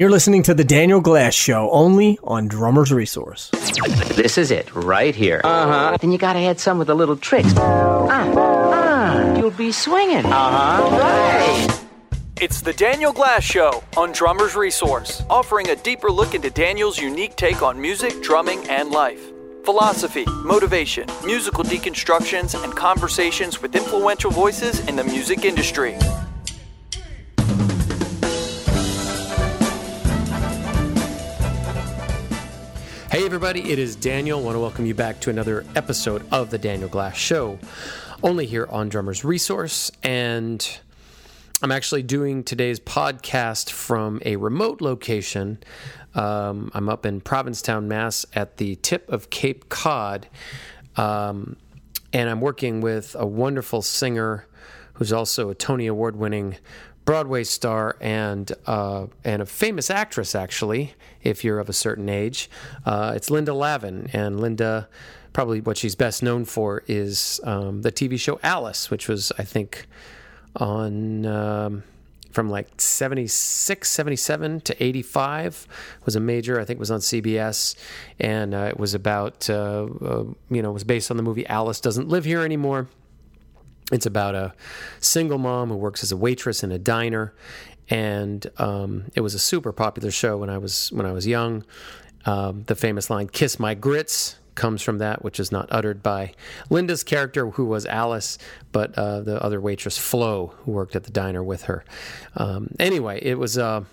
You're listening to the Daniel Glass Show only on Drummer's Resource. This is it, right here. Uh huh. Then you gotta add some with the little tricks. Ah, ah, you'll be swinging. Uh huh. Right. It's the Daniel Glass Show on Drummer's Resource, offering a deeper look into Daniel's unique take on music, drumming, and life. Philosophy, motivation, musical deconstructions, and conversations with influential voices in the music industry. Hey, everybody, it is Daniel. I want to welcome you back to another episode of The Daniel Glass Show, only here on Drummer's Resource. And I'm actually doing today's podcast from a remote location. Um, I'm up in Provincetown, Mass, at the tip of Cape Cod. Um, and I'm working with a wonderful singer who's also a Tony Award winning Broadway star and uh, and a famous actress, actually, if you're of a certain age. Uh, it's Linda Lavin, and Linda, probably what she's best known for is um, the TV show Alice, which was, I think, on. Um, from like 76, 77 to 85 was a major. I think was on CBS, and uh, it was about uh, uh, you know was based on the movie Alice Doesn't Live Here Anymore. It's about a single mom who works as a waitress in a diner, and um, it was a super popular show when I was when I was young. Um, the famous line "Kiss my grits" comes from that, which is not uttered by Linda's character, who was Alice, but uh, the other waitress Flo, who worked at the diner with her. Um, anyway, it was a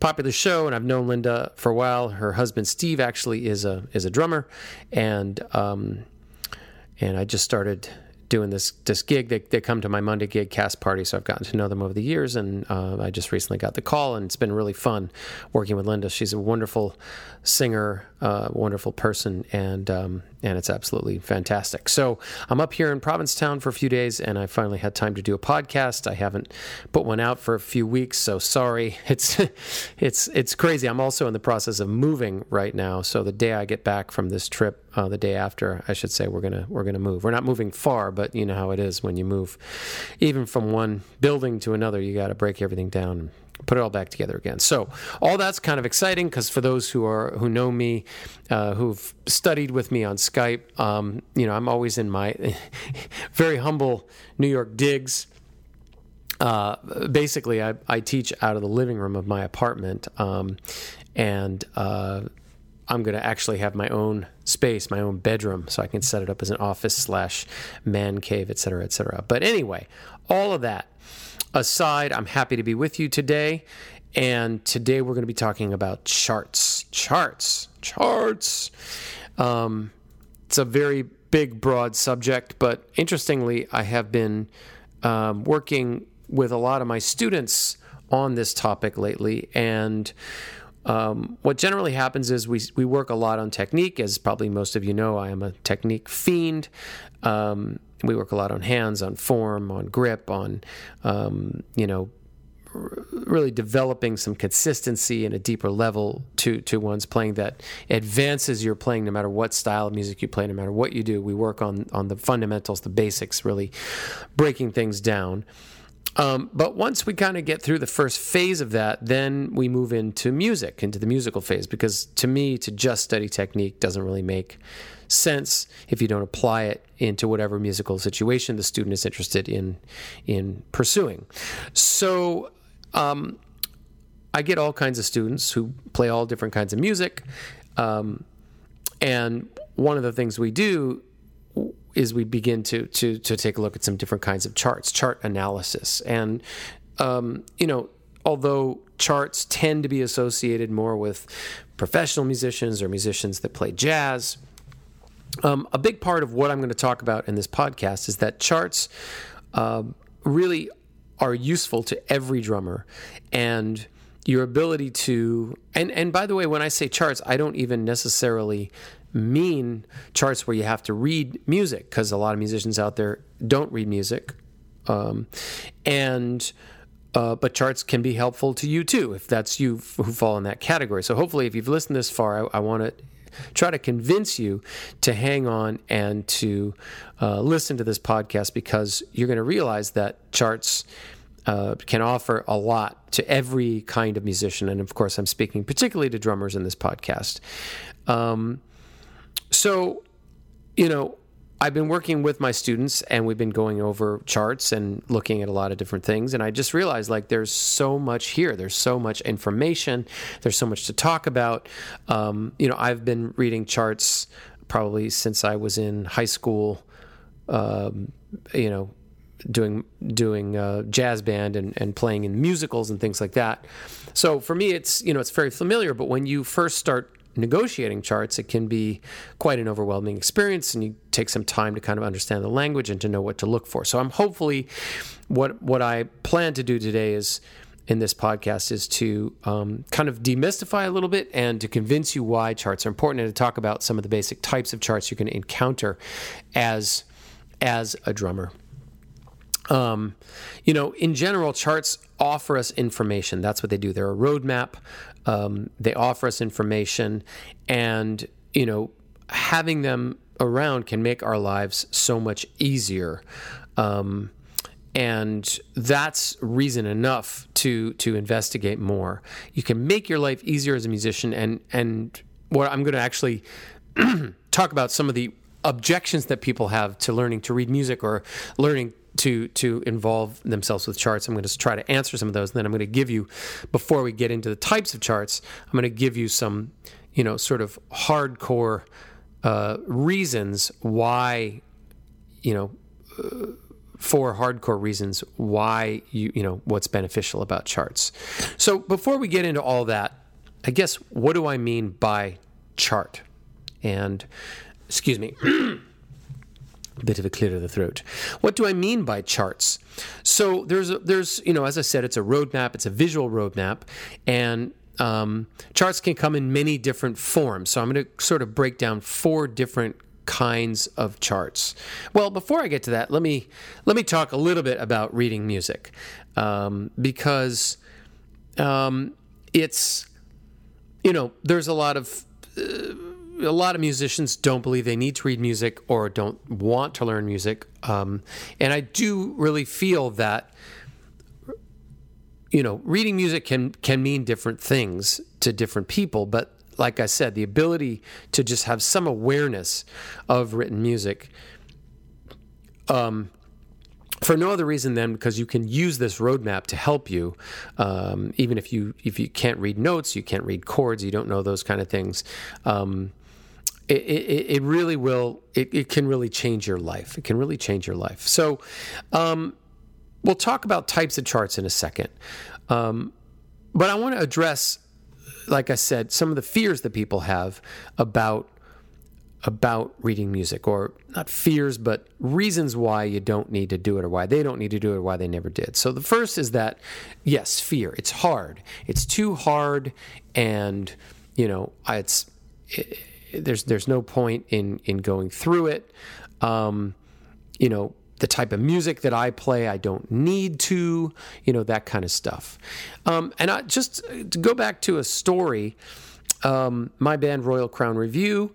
popular show, and I've known Linda for a while. Her husband Steve actually is a is a drummer, and um, and I just started doing this this gig. They, they come to my Monday gig cast party, so I've gotten to know them over the years. And uh, I just recently got the call, and it's been really fun working with Linda. She's a wonderful singer, uh, wonderful person, and um, and it's absolutely fantastic. So I'm up here in Provincetown for a few days, and I finally had time to do a podcast. I haven't put one out for a few weeks, so sorry. It's it's it's crazy. I'm also in the process of moving right now, so the day I get back from this trip, uh, the day after, I should say, we're gonna we're gonna move. We're not moving far, but you know how it is when you move, even from one building to another. You got to break everything down put it all back together again. So all that's kind of exciting because for those who are who know me, uh, who've studied with me on Skype, um, you know, I'm always in my very humble New York digs. Uh, basically, I, I, teach out of the living room of my apartment, um, and uh, I'm going to actually have my own space, my own bedroom, so I can set it up as an office slash man cave, et cetera, et cetera. But anyway, all of that aside, I'm happy to be with you today. And today we're going to be talking about charts. Charts. Charts. Um, it's a very big, broad subject, but interestingly, I have been um, working with a lot of my students on this topic lately. And um, what generally happens is we, we work a lot on technique. As probably most of you know, I am a technique fiend. Um, we work a lot on hands, on form, on grip, on, um, you know, really developing some consistency and a deeper level to to one's playing that advances your playing no matter what style of music you play no matter what you do we work on on the fundamentals the basics really breaking things down um, but once we kind of get through the first phase of that, then we move into music, into the musical phase, because to me, to just study technique doesn't really make sense if you don't apply it into whatever musical situation the student is interested in in pursuing. So um, I get all kinds of students who play all different kinds of music, um, and one of the things we do is we begin to to to take a look at some different kinds of charts, chart analysis, and um, you know although charts tend to be associated more with professional musicians or musicians that play jazz um, a big part of what I'm going to talk about in this podcast is that charts uh, really are useful to every drummer, and your ability to and and by the way, when I say charts, I don't even necessarily mean charts where you have to read music because a lot of musicians out there don't read music, um, and. Uh, but charts can be helpful to you too if that's you who fall in that category. So hopefully, if you've listened this far, I, I want to try to convince you to hang on and to uh, listen to this podcast because you're going to realize that charts uh, can offer a lot to every kind of musician. And of course, I'm speaking particularly to drummers in this podcast. Um, so, you know, I've been working with my students and we've been going over charts and looking at a lot of different things. And I just realized like there's so much here. There's so much information. There's so much to talk about. Um, you know, I've been reading charts probably since I was in high school. Um, you know, doing doing uh, jazz band and, and playing in musicals and things like that. So for me, it's you know it's very familiar. But when you first start negotiating charts, it can be quite an overwhelming experience, and you take some time to kind of understand the language and to know what to look for. So I'm hopefully what what I plan to do today is in this podcast is to um, kind of demystify a little bit and to convince you why charts are important and to talk about some of the basic types of charts you can encounter as as a drummer. Um, you know, in general, charts offer us information. That's what they do. They're a roadmap. Um, they offer us information, and you know, having them around can make our lives so much easier. Um, and that's reason enough to to investigate more. You can make your life easier as a musician, and and what I'm going to actually talk about some of the objections that people have to learning to read music or learning to to involve themselves with charts. I'm going to try to answer some of those, and then I'm going to give you, before we get into the types of charts, I'm going to give you some, you know, sort of hardcore uh, reasons why, you know. Uh, four hardcore reasons why you you know what's beneficial about charts. So before we get into all that, I guess what do I mean by chart? And excuse me. bit of a clear of the throat. What do I mean by charts? So there's a, there's you know as I said, it's a roadmap, it's a visual roadmap, and um, charts can come in many different forms. So I'm going to sort of break down four different kinds of charts. Well, before I get to that, let me let me talk a little bit about reading music um, because um, it's you know there's a lot of uh, a lot of musicians don't believe they need to read music or don't want to learn music. Um, and I do really feel that, you know, reading music can, can mean different things to different people. But like I said, the ability to just have some awareness of written music, um, for no other reason than because you can use this roadmap to help you um, even if you if you can't read notes you can't read chords you don't know those kind of things um, it, it, really will, it, it can really change your life. It can really change your life. So, um, we'll talk about types of charts in a second. Um, but I want to address, like I said, some of the fears that people have about about reading music, or not fears, but reasons why you don't need to do it, or why they don't need to do it, or why they never did. So the first is that, yes, fear. It's hard. It's too hard, and you know, it's. It, there's there's no point in in going through it. Um, you know, the type of music that I play, I don't need to, you know, that kind of stuff. Um, and I, just to go back to a story, um, my band Royal Crown Revue,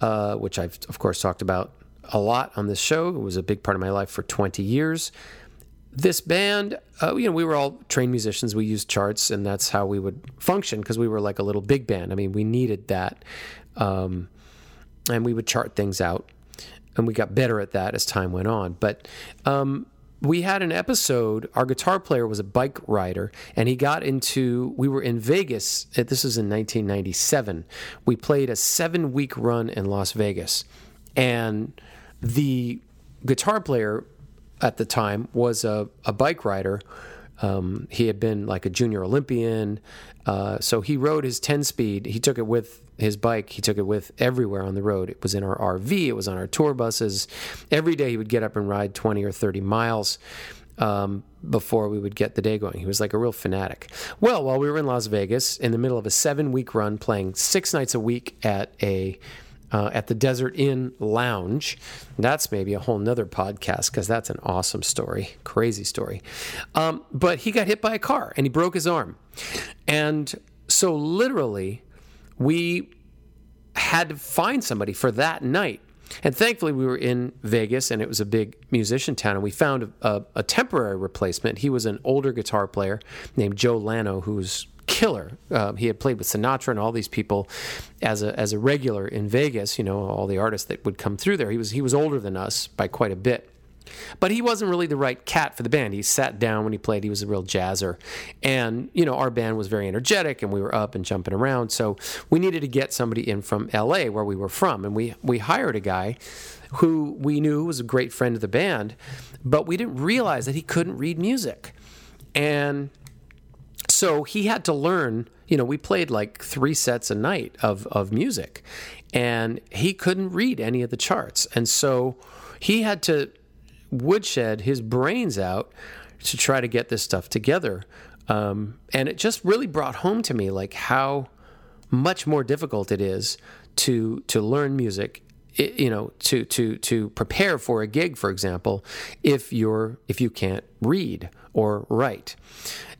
uh, which I've of course talked about a lot on this show, it was a big part of my life for 20 years. This band, uh, you know, we were all trained musicians. We used charts, and that's how we would function because we were like a little big band. I mean, we needed that. Um, and we would chart things out. And we got better at that as time went on. But um, we had an episode. Our guitar player was a bike rider, and he got into. We were in Vegas. Uh, this was in 1997. We played a seven week run in Las Vegas, and the guitar player at the time was a, a bike rider. Um, he had been like a junior Olympian, uh, so he rode his 10 speed. He took it with his bike, he took it with everywhere on the road. It was in our RV, it was on our tour buses. Every day he would get up and ride 20 or 30 miles. Um, before we would get the day going. He was like a real fanatic. Well, while we were in Las Vegas, in the middle of a seven week run, playing six nights a week at a uh, at the Desert Inn Lounge. That's maybe a whole nother podcast because that's an awesome story, crazy story. Um, but he got hit by a car and he broke his arm. And so, literally, we had to find somebody for that night and thankfully, we were in Vegas, and it was a big musician town, and we found a, a, a temporary replacement. He was an older guitar player named Joe Lano, who's killer. Uh, he had played with Sinatra and all these people as a as a regular in Vegas. You know, all the artists that would come through there. He was he was older than us by quite a bit. But he wasn't really the right cat for the band. He sat down when he played. He was a real jazzer. And, you know, our band was very energetic and we were up and jumping around. So we needed to get somebody in from LA, where we were from. And we, we hired a guy who we knew was a great friend of the band, but we didn't realize that he couldn't read music. And so he had to learn you know we played like three sets a night of, of music and he couldn't read any of the charts and so he had to woodshed his brains out to try to get this stuff together. Um, and it just really brought home to me like how much more difficult it is to to learn music you know to to to prepare for a gig for example if you're if you can't read or write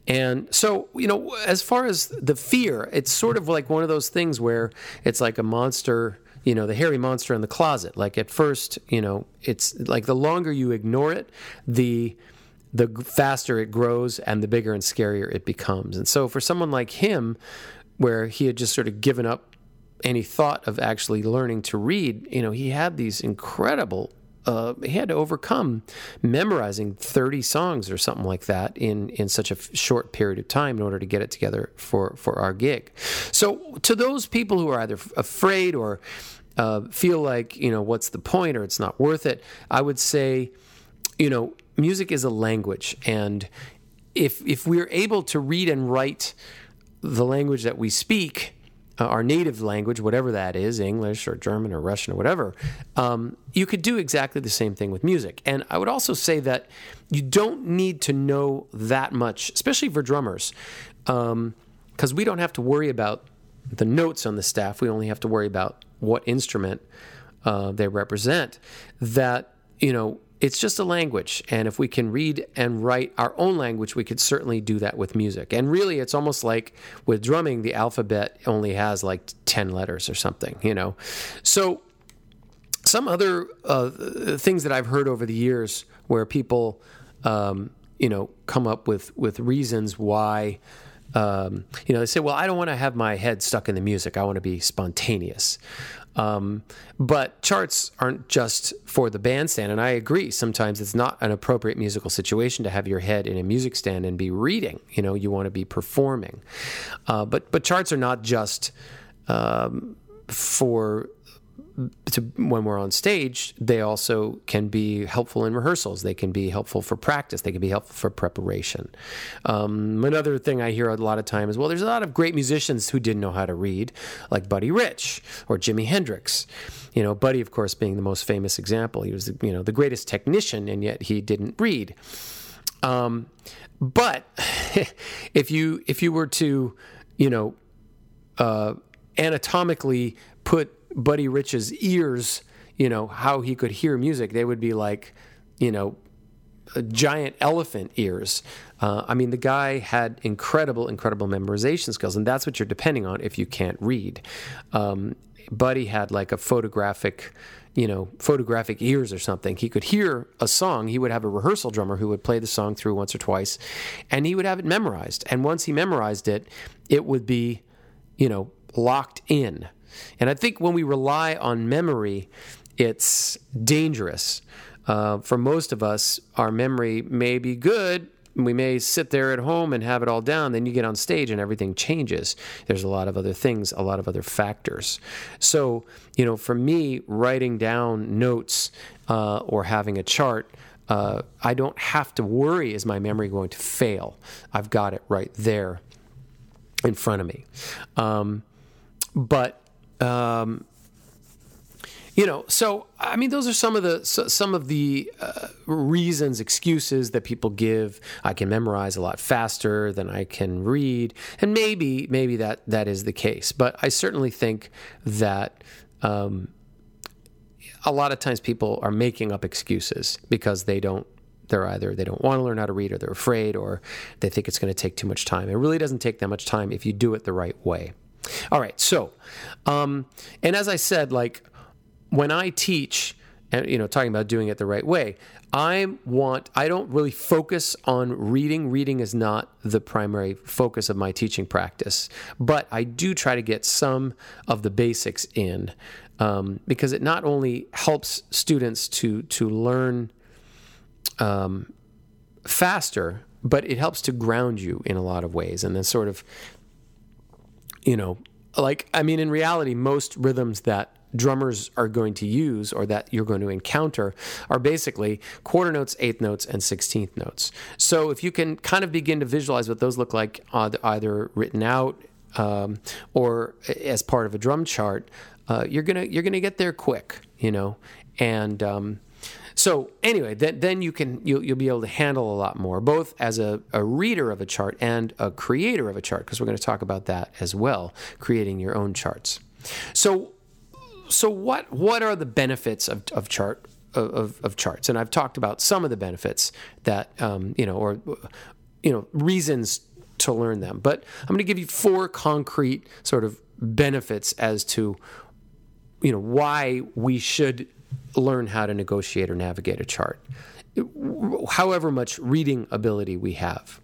and so you know as far as the fear it's sort of like one of those things where it's like a monster you know the hairy monster in the closet like at first you know it's like the longer you ignore it the the faster it grows and the bigger and scarier it becomes and so for someone like him where he had just sort of given up any thought of actually learning to read you know he had these incredible uh, he had to overcome memorizing 30 songs or something like that in, in such a f- short period of time in order to get it together for, for our gig. So, to those people who are either f- afraid or uh, feel like, you know, what's the point or it's not worth it, I would say, you know, music is a language. And if, if we're able to read and write the language that we speak, uh, our native language, whatever that is, English or German or Russian or whatever, um, you could do exactly the same thing with music. And I would also say that you don't need to know that much, especially for drummers, because um, we don't have to worry about the notes on the staff. We only have to worry about what instrument uh, they represent. That, you know, it's just a language. And if we can read and write our own language, we could certainly do that with music. And really, it's almost like with drumming, the alphabet only has like 10 letters or something, you know? So, some other uh, things that I've heard over the years where people, um, you know, come up with, with reasons why. Um, you know, they say, well, I don't want to have my head stuck in the music. I want to be spontaneous. Um, but charts aren't just for the bandstand, and I agree. Sometimes it's not an appropriate musical situation to have your head in a music stand and be reading. You know, you want to be performing. Uh, but but charts are not just um, for to, when we're on stage, they also can be helpful in rehearsals. They can be helpful for practice. They can be helpful for preparation. Um, another thing I hear a lot of time is, well, there's a lot of great musicians who didn't know how to read, like Buddy Rich or Jimi Hendrix. You know, Buddy, of course, being the most famous example. He was, you know, the greatest technician, and yet he didn't read. Um, but if you if you were to, you know, uh, anatomically put Buddy Rich's ears, you know, how he could hear music, they would be like, you know, giant elephant ears. Uh, I mean, the guy had incredible, incredible memorization skills, and that's what you're depending on if you can't read. Um, Buddy had like a photographic, you know, photographic ears or something. He could hear a song. He would have a rehearsal drummer who would play the song through once or twice, and he would have it memorized. And once he memorized it, it would be, you know, locked in. And I think when we rely on memory, it's dangerous. Uh, for most of us, our memory may be good. We may sit there at home and have it all down. Then you get on stage and everything changes. There's a lot of other things, a lot of other factors. So, you know, for me, writing down notes uh, or having a chart, uh, I don't have to worry is my memory going to fail? I've got it right there in front of me. Um, but um, you know, so I mean, those are some of the some of the uh, reasons, excuses that people give. I can memorize a lot faster than I can read, and maybe maybe that that is the case. But I certainly think that um, a lot of times people are making up excuses because they don't they're either they don't want to learn how to read or they're afraid or they think it's going to take too much time. It really doesn't take that much time if you do it the right way. All right, so, um, and as I said, like when I teach, and you know, talking about doing it the right way, I want I don't really focus on reading. Reading is not the primary focus of my teaching practice, but I do try to get some of the basics in um, because it not only helps students to to learn um, faster, but it helps to ground you in a lot of ways, and then sort of, you know, like I mean, in reality, most rhythms that drummers are going to use or that you're going to encounter are basically quarter notes, eighth notes, and sixteenth notes. So if you can kind of begin to visualize what those look like, uh, either written out um, or as part of a drum chart, uh, you're gonna you're gonna get there quick, you know, and um, so anyway, then then you can you'll, you'll be able to handle a lot more, both as a, a reader of a chart and a creator of a chart, because we're going to talk about that as well, creating your own charts. So so what what are the benefits of, of chart of, of charts? And I've talked about some of the benefits that um, you know, or you know, reasons to learn them. But I'm going to give you four concrete sort of benefits as to you know why we should learn how to negotiate or navigate a chart, however much reading ability we have.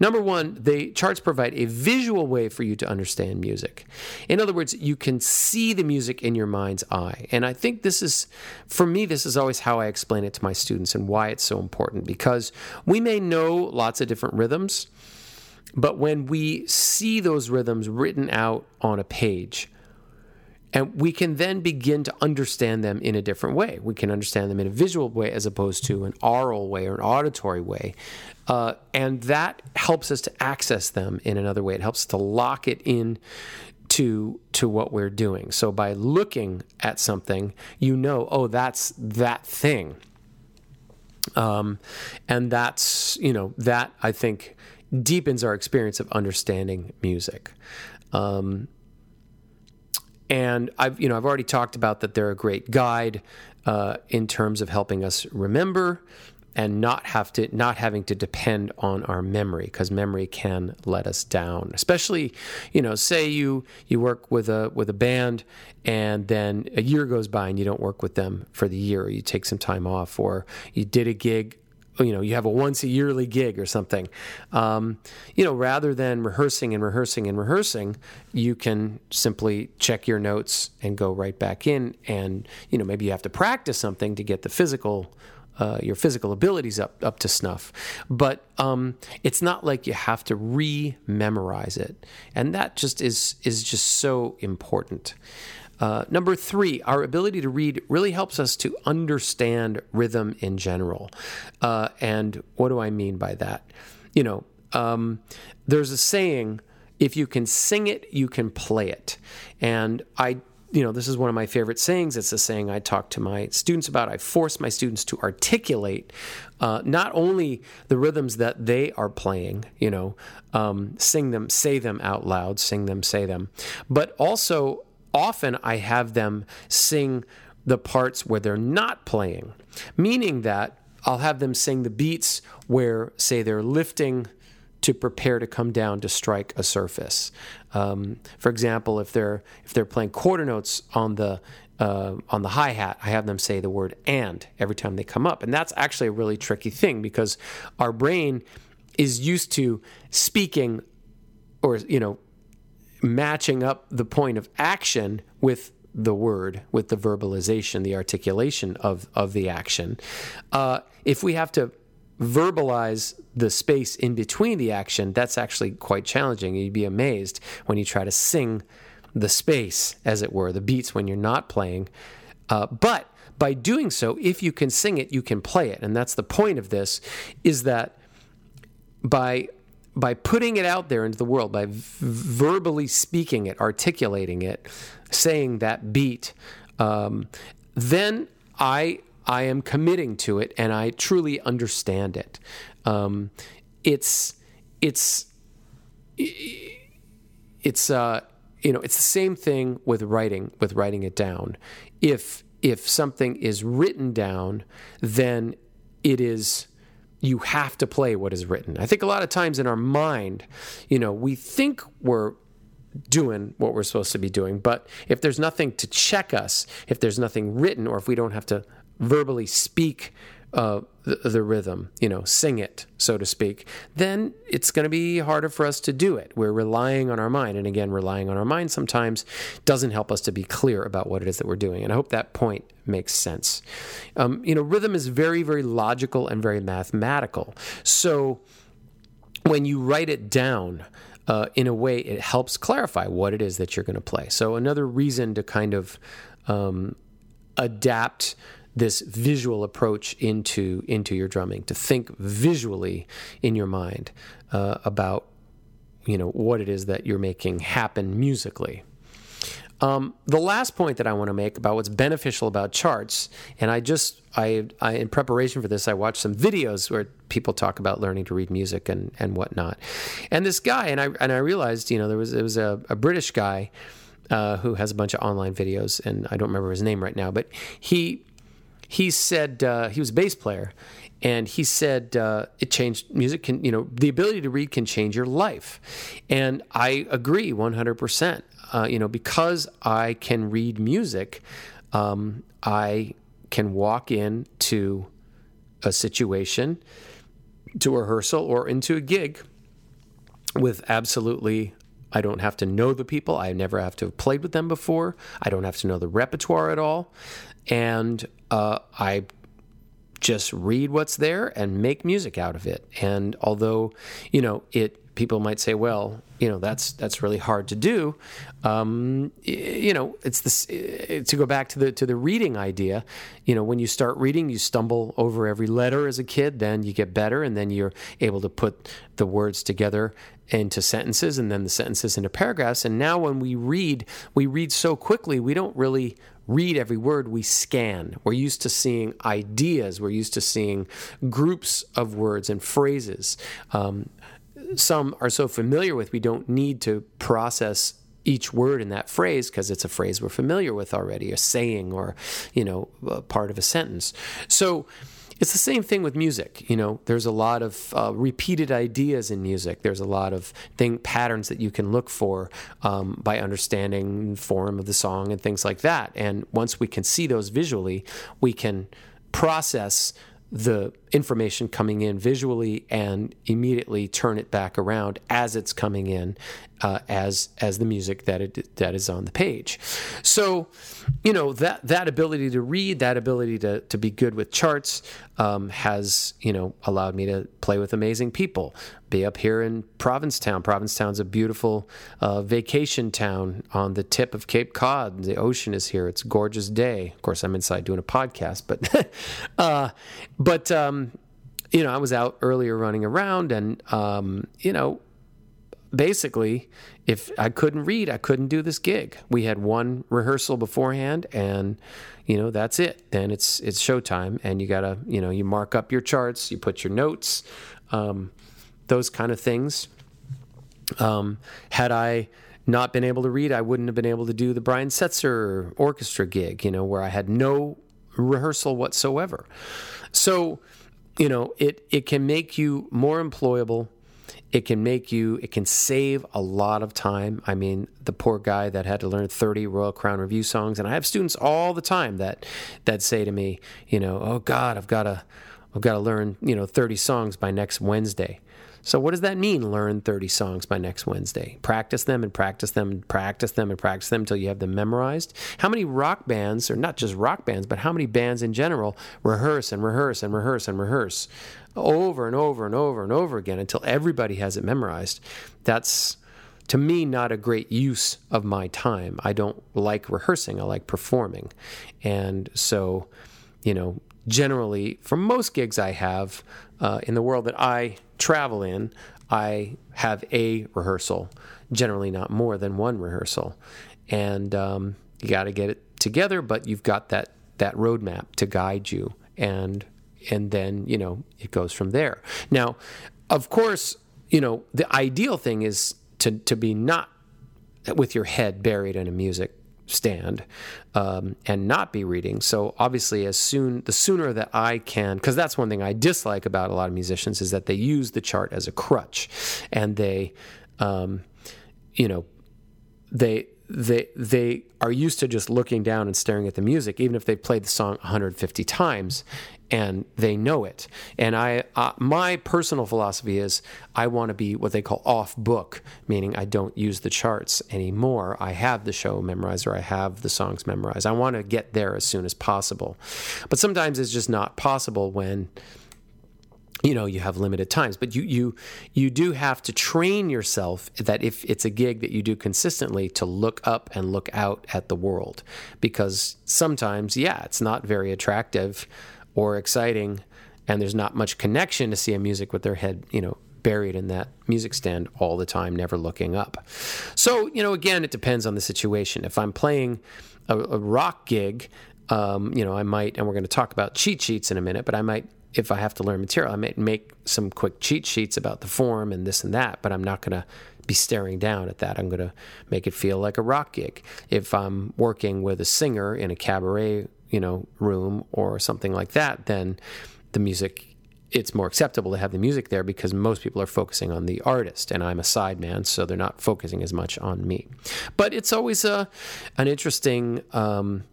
Number one, the charts provide a visual way for you to understand music. In other words, you can see the music in your mind's eye. And I think this is, for me, this is always how I explain it to my students and why it's so important because we may know lots of different rhythms, but when we see those rhythms written out on a page, and we can then begin to understand them in a different way. We can understand them in a visual way as opposed to an oral way or an auditory way. Uh, and that helps us to access them in another way. It helps to lock it in to to what we're doing. So by looking at something, you know, oh, that's that thing. Um, and that's you know that I think deepens our experience of understanding music. Um, and I've you know I've already talked about that they're a great guide uh, in terms of helping us remember and not have to not having to depend on our memory because memory can let us down. Especially you know say you you work with a with a band and then a year goes by and you don't work with them for the year or you take some time off or you did a gig you know you have a once a yearly gig or something. Um, you know rather than rehearsing and rehearsing and rehearsing you can simply check your notes and go right back in and you know maybe you have to practice something to get the physical uh, your physical abilities up up to snuff, but um, it's not like you have to re-memorize it, and that just is is just so important. Uh, number three, our ability to read really helps us to understand rhythm in general. Uh, and what do I mean by that? You know, um, there's a saying if you can sing it, you can play it. And I you know, this is one of my favorite sayings. It's a saying I talk to my students about. I force my students to articulate uh, not only the rhythms that they are playing, you know, um, sing them, say them out loud, sing them, say them, but also often I have them sing the parts where they're not playing, meaning that I'll have them sing the beats where, say, they're lifting to prepare to come down to strike a surface. Um, for example, if they're if they're playing quarter notes on the uh, on the hi hat, I have them say the word "and" every time they come up, and that's actually a really tricky thing because our brain is used to speaking or you know matching up the point of action with the word, with the verbalization, the articulation of, of the action. Uh, if we have to verbalize the space in between the action, that's actually quite challenging. You'd be amazed when you try to sing the space, as it were, the beats when you're not playing. Uh, but by doing so, if you can sing it, you can play it. And that's the point of this, is that by by putting it out there into the world, by v- verbally speaking it, articulating it, saying that beat, um, then I I am committing to it and I truly understand it. Um, it's it's it's uh, you know it's the same thing with writing with writing it down. If if something is written down, then it is you have to play what is written. I think a lot of times in our mind, you know, we think we're doing what we're supposed to be doing. But if there's nothing to check us, if there's nothing written, or if we don't have to verbally speak uh, the, rhythm, you know, sing it, so to speak, then it's going to be harder for us to do it. We're relying on our mind. And again, relying on our mind sometimes doesn't help us to be clear about what it is that we're doing. And I hope that point makes sense. Um, you know, rhythm is very, very logical and very mathematical. So when you write it down, uh, in a way, it helps clarify what it is that you're going to play. So, another reason to kind of um, adapt this visual approach into into your drumming to think visually in your mind uh, about you know what it is that you're making happen musically um, the last point that I want to make about what's beneficial about charts, and I just, I, I, in preparation for this, I watched some videos where people talk about learning to read music and, and whatnot. And this guy, and I, and I realized, you know, there was, it was a, a British guy uh, who has a bunch of online videos, and I don't remember his name right now, but he, he said uh, he was a bass player, and he said uh, it changed music can you know the ability to read can change your life, and I agree one hundred percent. Uh, you know because I can read music, um, I can walk into a situation, to a rehearsal or into a gig with absolutely I don't have to know the people. I never have to have played with them before. I don't have to know the repertoire at all and uh, I just read what's there and make music out of it. And although, you know, it people might say, well, you know, that's that's really hard to do. Um, you know, it's this to go back to the to the reading idea. You know, when you start reading, you stumble over every letter as a kid. Then you get better, and then you're able to put the words together into sentences, and then the sentences into paragraphs. And now, when we read, we read so quickly, we don't really read every word, we scan. We're used to seeing ideas, we're used to seeing groups of words and phrases. Um, some are so familiar with, we don't need to process each word in that phrase because it's a phrase we're familiar with already, a saying or, you know, part of a sentence. So, it's the same thing with music. You know, there's a lot of uh, repeated ideas in music. There's a lot of thing patterns that you can look for um, by understanding form of the song and things like that. And once we can see those visually, we can process the information coming in visually and immediately turn it back around as it's coming in uh, as as the music that it that is on the page so you know that that ability to read that ability to to be good with charts um, has you know allowed me to play with amazing people be up here in Provincetown. Provincetown's a beautiful uh, vacation town on the tip of Cape Cod. The ocean is here. It's a gorgeous day. Of course, I'm inside doing a podcast, but uh, but um, you know, I was out earlier running around, and um, you know, basically, if I couldn't read, I couldn't do this gig. We had one rehearsal beforehand, and you know that's it. Then it's it's showtime, and you gotta you know you mark up your charts, you put your notes. Um, those kind of things. Um, had I not been able to read, I wouldn't have been able to do the Brian Setzer orchestra gig, you know, where I had no rehearsal whatsoever. So, you know, it, it can make you more employable. It can make you, it can save a lot of time. I mean, the poor guy that had to learn 30 Royal Crown Revue songs. And I have students all the time that, that say to me, you know, oh God, I've got to, I've got to learn, you know, 30 songs by next Wednesday. So, what does that mean? Learn 30 songs by next Wednesday. Practice them and practice them and practice them and practice them until you have them memorized. How many rock bands, or not just rock bands, but how many bands in general, rehearse and rehearse and rehearse and rehearse over and over and over and over again until everybody has it memorized? That's to me not a great use of my time. I don't like rehearsing, I like performing. And so, you know, generally, for most gigs I have uh, in the world that I travel in, I have a rehearsal, generally not more than one rehearsal. And um, you got to get it together, but you've got that, that roadmap to guide you. And, and then, you know, it goes from there. Now, of course, you know, the ideal thing is to, to be not with your head buried in a music stand um, and not be reading. So obviously, as soon the sooner that I can, because that's one thing I dislike about a lot of musicians is that they use the chart as a crutch, and they, um, you know, they they they are used to just looking down and staring at the music, even if they've played the song 150 times and they know it. And I, uh, my personal philosophy is I want to be what they call off book, meaning I don't use the charts anymore. I have the show memorized or I have the songs memorized. I want to get there as soon as possible, but sometimes it's just not possible when you know you have limited times but you you you do have to train yourself that if it's a gig that you do consistently to look up and look out at the world. Because sometimes yeah it's not very attractive or exciting and there's not much connection to see a music with their head you know buried in that music stand all the time never looking up. So you know again it depends on the situation. If i'm playing a, a rock gig um, you know i might and we're going to talk about cheat sheets in a minute but i might if I have to learn material, I might make some quick cheat sheets about the form and this and that, but I'm not going to be staring down at that. I'm going to make it feel like a rock gig. If I'm working with a singer in a cabaret, you know, room or something like that, then the music it's more acceptable to have the music there because most people are focusing on the artist and I'm a sideman, so they're not focusing as much on me. But it's always a an interesting um,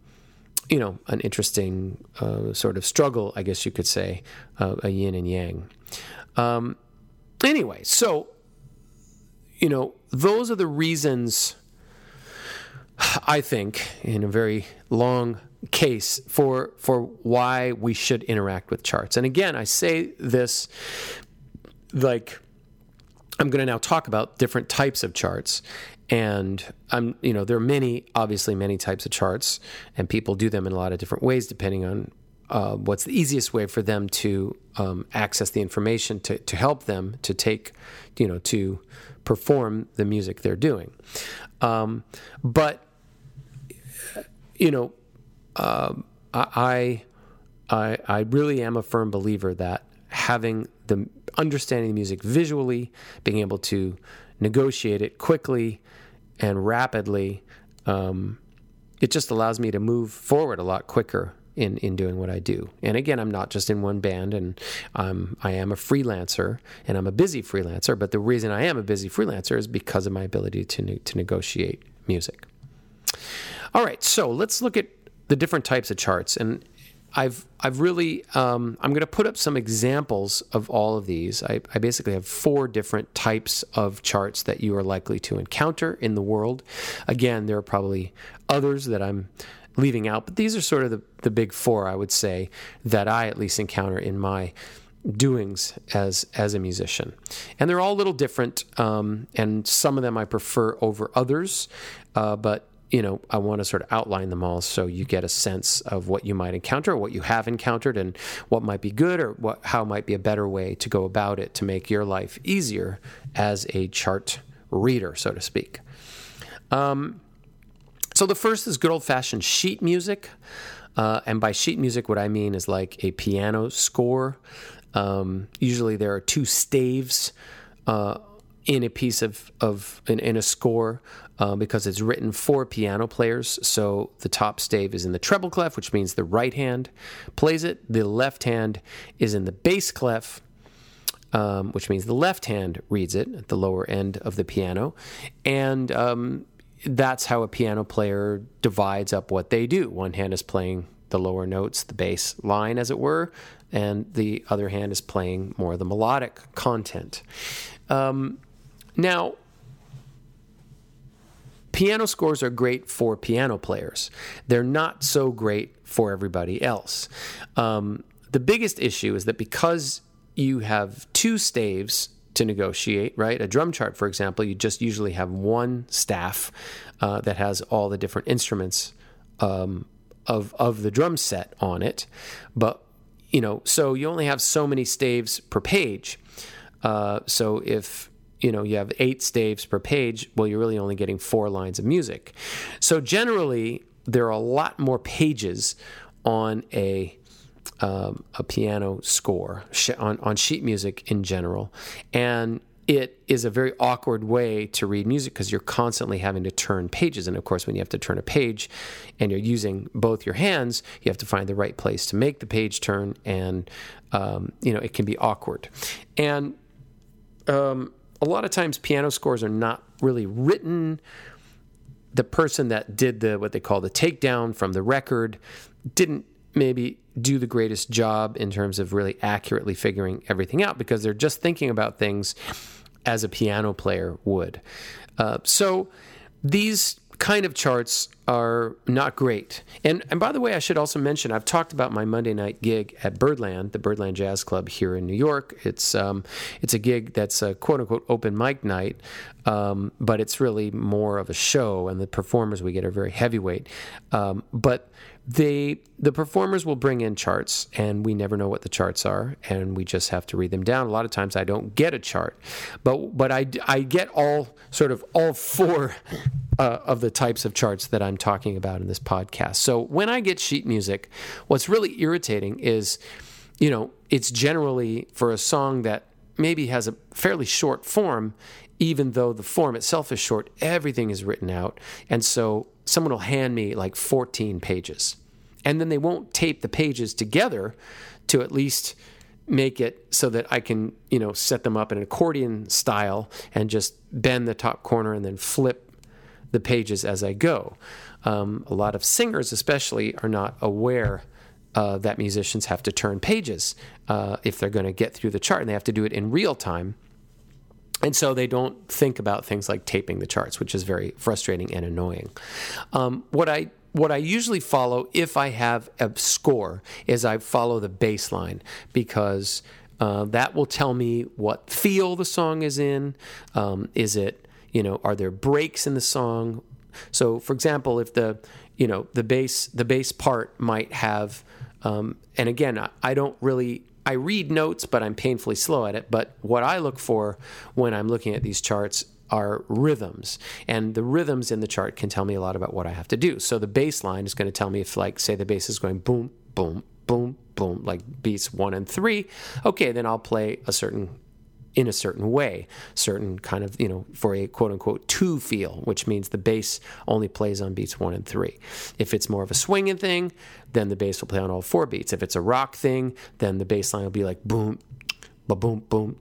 you know, an interesting uh, sort of struggle, I guess you could say, uh, a yin and yang. Um, anyway, so, you know, those are the reasons I think, in a very long case, for, for why we should interact with charts. And again, I say this like I'm going to now talk about different types of charts and I'm, you know, there are many, obviously, many types of charts, and people do them in a lot of different ways depending on uh, what's the easiest way for them to um, access the information to, to help them to take, you know, to perform the music they're doing. Um, but, you know, uh, I, I, I really am a firm believer that having the understanding the music visually, being able to negotiate it quickly and rapidly, um, it just allows me to move forward a lot quicker in, in doing what I do. And again, I'm not just in one band, and I'm I am a freelancer, and I'm a busy freelancer. But the reason I am a busy freelancer is because of my ability to ne- to negotiate music. All right, so let's look at the different types of charts, and I've I've really um, I'm going to put up some examples of all of these. I, I, basically have four different types of charts that you are likely to encounter in the world. Again, there are probably others that I'm leaving out, but these are sort of the, the big four I would say that I at least encounter in my doings as as a musician, and they're all a little different. Um, and some of them I prefer over others, uh, but you know, I want to sort of outline them all so you get a sense of what you might encounter, what you have encountered, and what might be good or what how might be a better way to go about it to make your life easier as a chart reader, so to speak. Um, so the first is good old fashioned sheet music. Uh, and by sheet music, what I mean is like a piano score. Um, usually there are two staves uh, in a piece of, of in, in a score uh, because it's written for piano players. So the top stave is in the treble clef, which means the right hand plays it. The left hand is in the bass clef, um, which means the left hand reads it at the lower end of the piano. And um, that's how a piano player divides up what they do. One hand is playing the lower notes, the bass line, as it were, and the other hand is playing more of the melodic content. Um, now, piano scores are great for piano players. They're not so great for everybody else. Um, the biggest issue is that because you have two staves to negotiate, right? A drum chart, for example, you just usually have one staff uh, that has all the different instruments um, of of the drum set on it, but you know, so you only have so many staves per page. Uh, so if you know you have eight staves per page well you're really only getting four lines of music so generally there are a lot more pages on a um, a piano score on, on sheet music in general and it is a very awkward way to read music because you're constantly having to turn pages. And of course, when you have to turn a page and you're using both your hands, you have to find the right place to make the page turn. And, um, you know, it can be awkward. And um, a lot of times piano scores are not really written the person that did the what they call the takedown from the record didn't maybe do the greatest job in terms of really accurately figuring everything out because they're just thinking about things as a piano player would. Uh, so these kind of charts are not great. And and by the way, I should also mention I've talked about my Monday night gig at Birdland, the Birdland Jazz Club here in New York. It's um, it's a gig that's a quote unquote open mic night, um, but it's really more of a show, and the performers we get are very heavyweight. Um, but they the performers will bring in charts and we never know what the charts are and we just have to read them down. A lot of times i don't get a chart but but i, I get all sort of all four uh, of the types of charts that i'm talking about in this podcast. So when i get sheet music what's really irritating is you know it's generally for a song that maybe has a fairly short form even though the form itself is short everything is written out. And so someone will hand me like 14 pages. And then they won't tape the pages together to at least make it so that I can, you know, set them up in an accordion style and just bend the top corner and then flip the pages as I go. Um, a lot of singers, especially, are not aware uh, that musicians have to turn pages uh, if they're going to get through the chart, and they have to do it in real time and so they don't think about things like taping the charts, which is very frustrating and annoying. Um, what I what I usually follow if I have a score is I follow the bass line because uh, that will tell me what feel the song is in. Um, is it you know are there breaks in the song? So for example, if the you know the bass the bass part might have um, and again I, I don't really I read notes, but I'm painfully slow at it. But what I look for when I'm looking at these charts are rhythms. And the rhythms in the chart can tell me a lot about what I have to do. So the bass line is going to tell me if, like, say the bass is going boom, boom, boom, boom, like beats one and three. Okay, then I'll play a certain in a certain way, certain kind of, you know, for a quote unquote two feel, which means the bass only plays on beats one and three. If it's more of a swinging thing, then the bass will play on all four beats. If it's a rock thing, then the bass line will be like boom, ba boom, boom,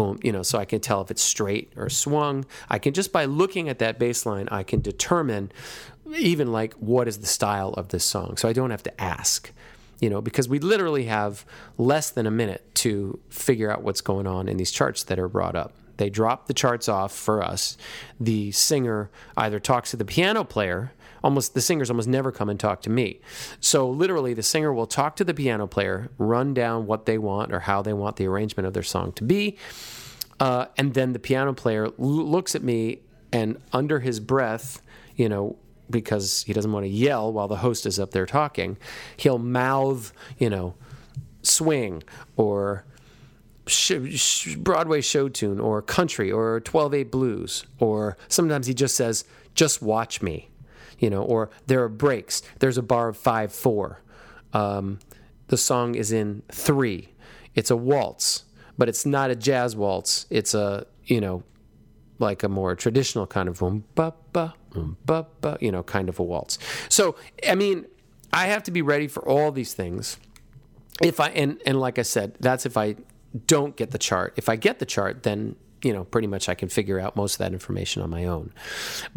boom, you know, so I can tell if it's straight or swung. I can just by looking at that bass line, I can determine even like what is the style of this song. So I don't have to ask you know, because we literally have less than a minute to figure out what's going on in these charts that are brought up. They drop the charts off for us. The singer either talks to the piano player, almost the singers almost never come and talk to me. So literally the singer will talk to the piano player, run down what they want or how they want the arrangement of their song to be. Uh, and then the piano player l- looks at me and under his breath, you know, because he doesn't want to yell while the host is up there talking, he'll mouth, you know, swing or Broadway show tune or country or 12 8 blues. Or sometimes he just says, just watch me, you know, or there are breaks. There's a bar of 5 4. Um, the song is in three. It's a waltz, but it's not a jazz waltz. It's a, you know, like a more traditional kind of boom, ba, ba, ba, ba, you know, kind of a waltz. So, I mean, I have to be ready for all these things. If I, and, and like I said, that's if I don't get the chart. If I get the chart, then, you know, pretty much I can figure out most of that information on my own.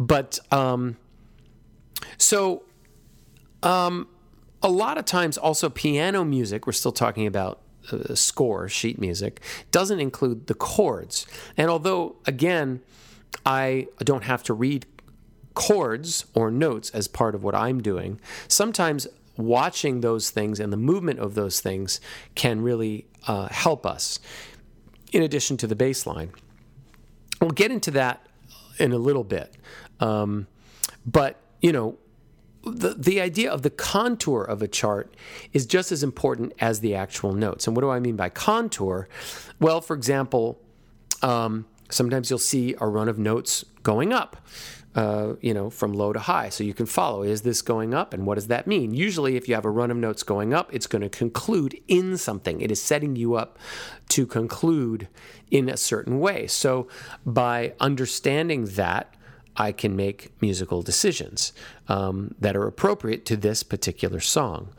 But, um, so, um, a lot of times also piano music, we're still talking about uh, score, sheet music, doesn't include the chords. And although, again, I don't have to read chords or notes as part of what I'm doing, sometimes watching those things and the movement of those things can really uh, help us, in addition to the bass line. We'll get into that in a little bit. Um, but, you know, the, the idea of the contour of a chart is just as important as the actual notes. And what do I mean by contour? Well, for example, um, sometimes you'll see a run of notes going up. Uh, you know, from low to high. So you can follow is this going up and what does that mean? Usually, if you have a run of notes going up, it's going to conclude in something. It is setting you up to conclude in a certain way. So by understanding that, I can make musical decisions um, that are appropriate to this particular song.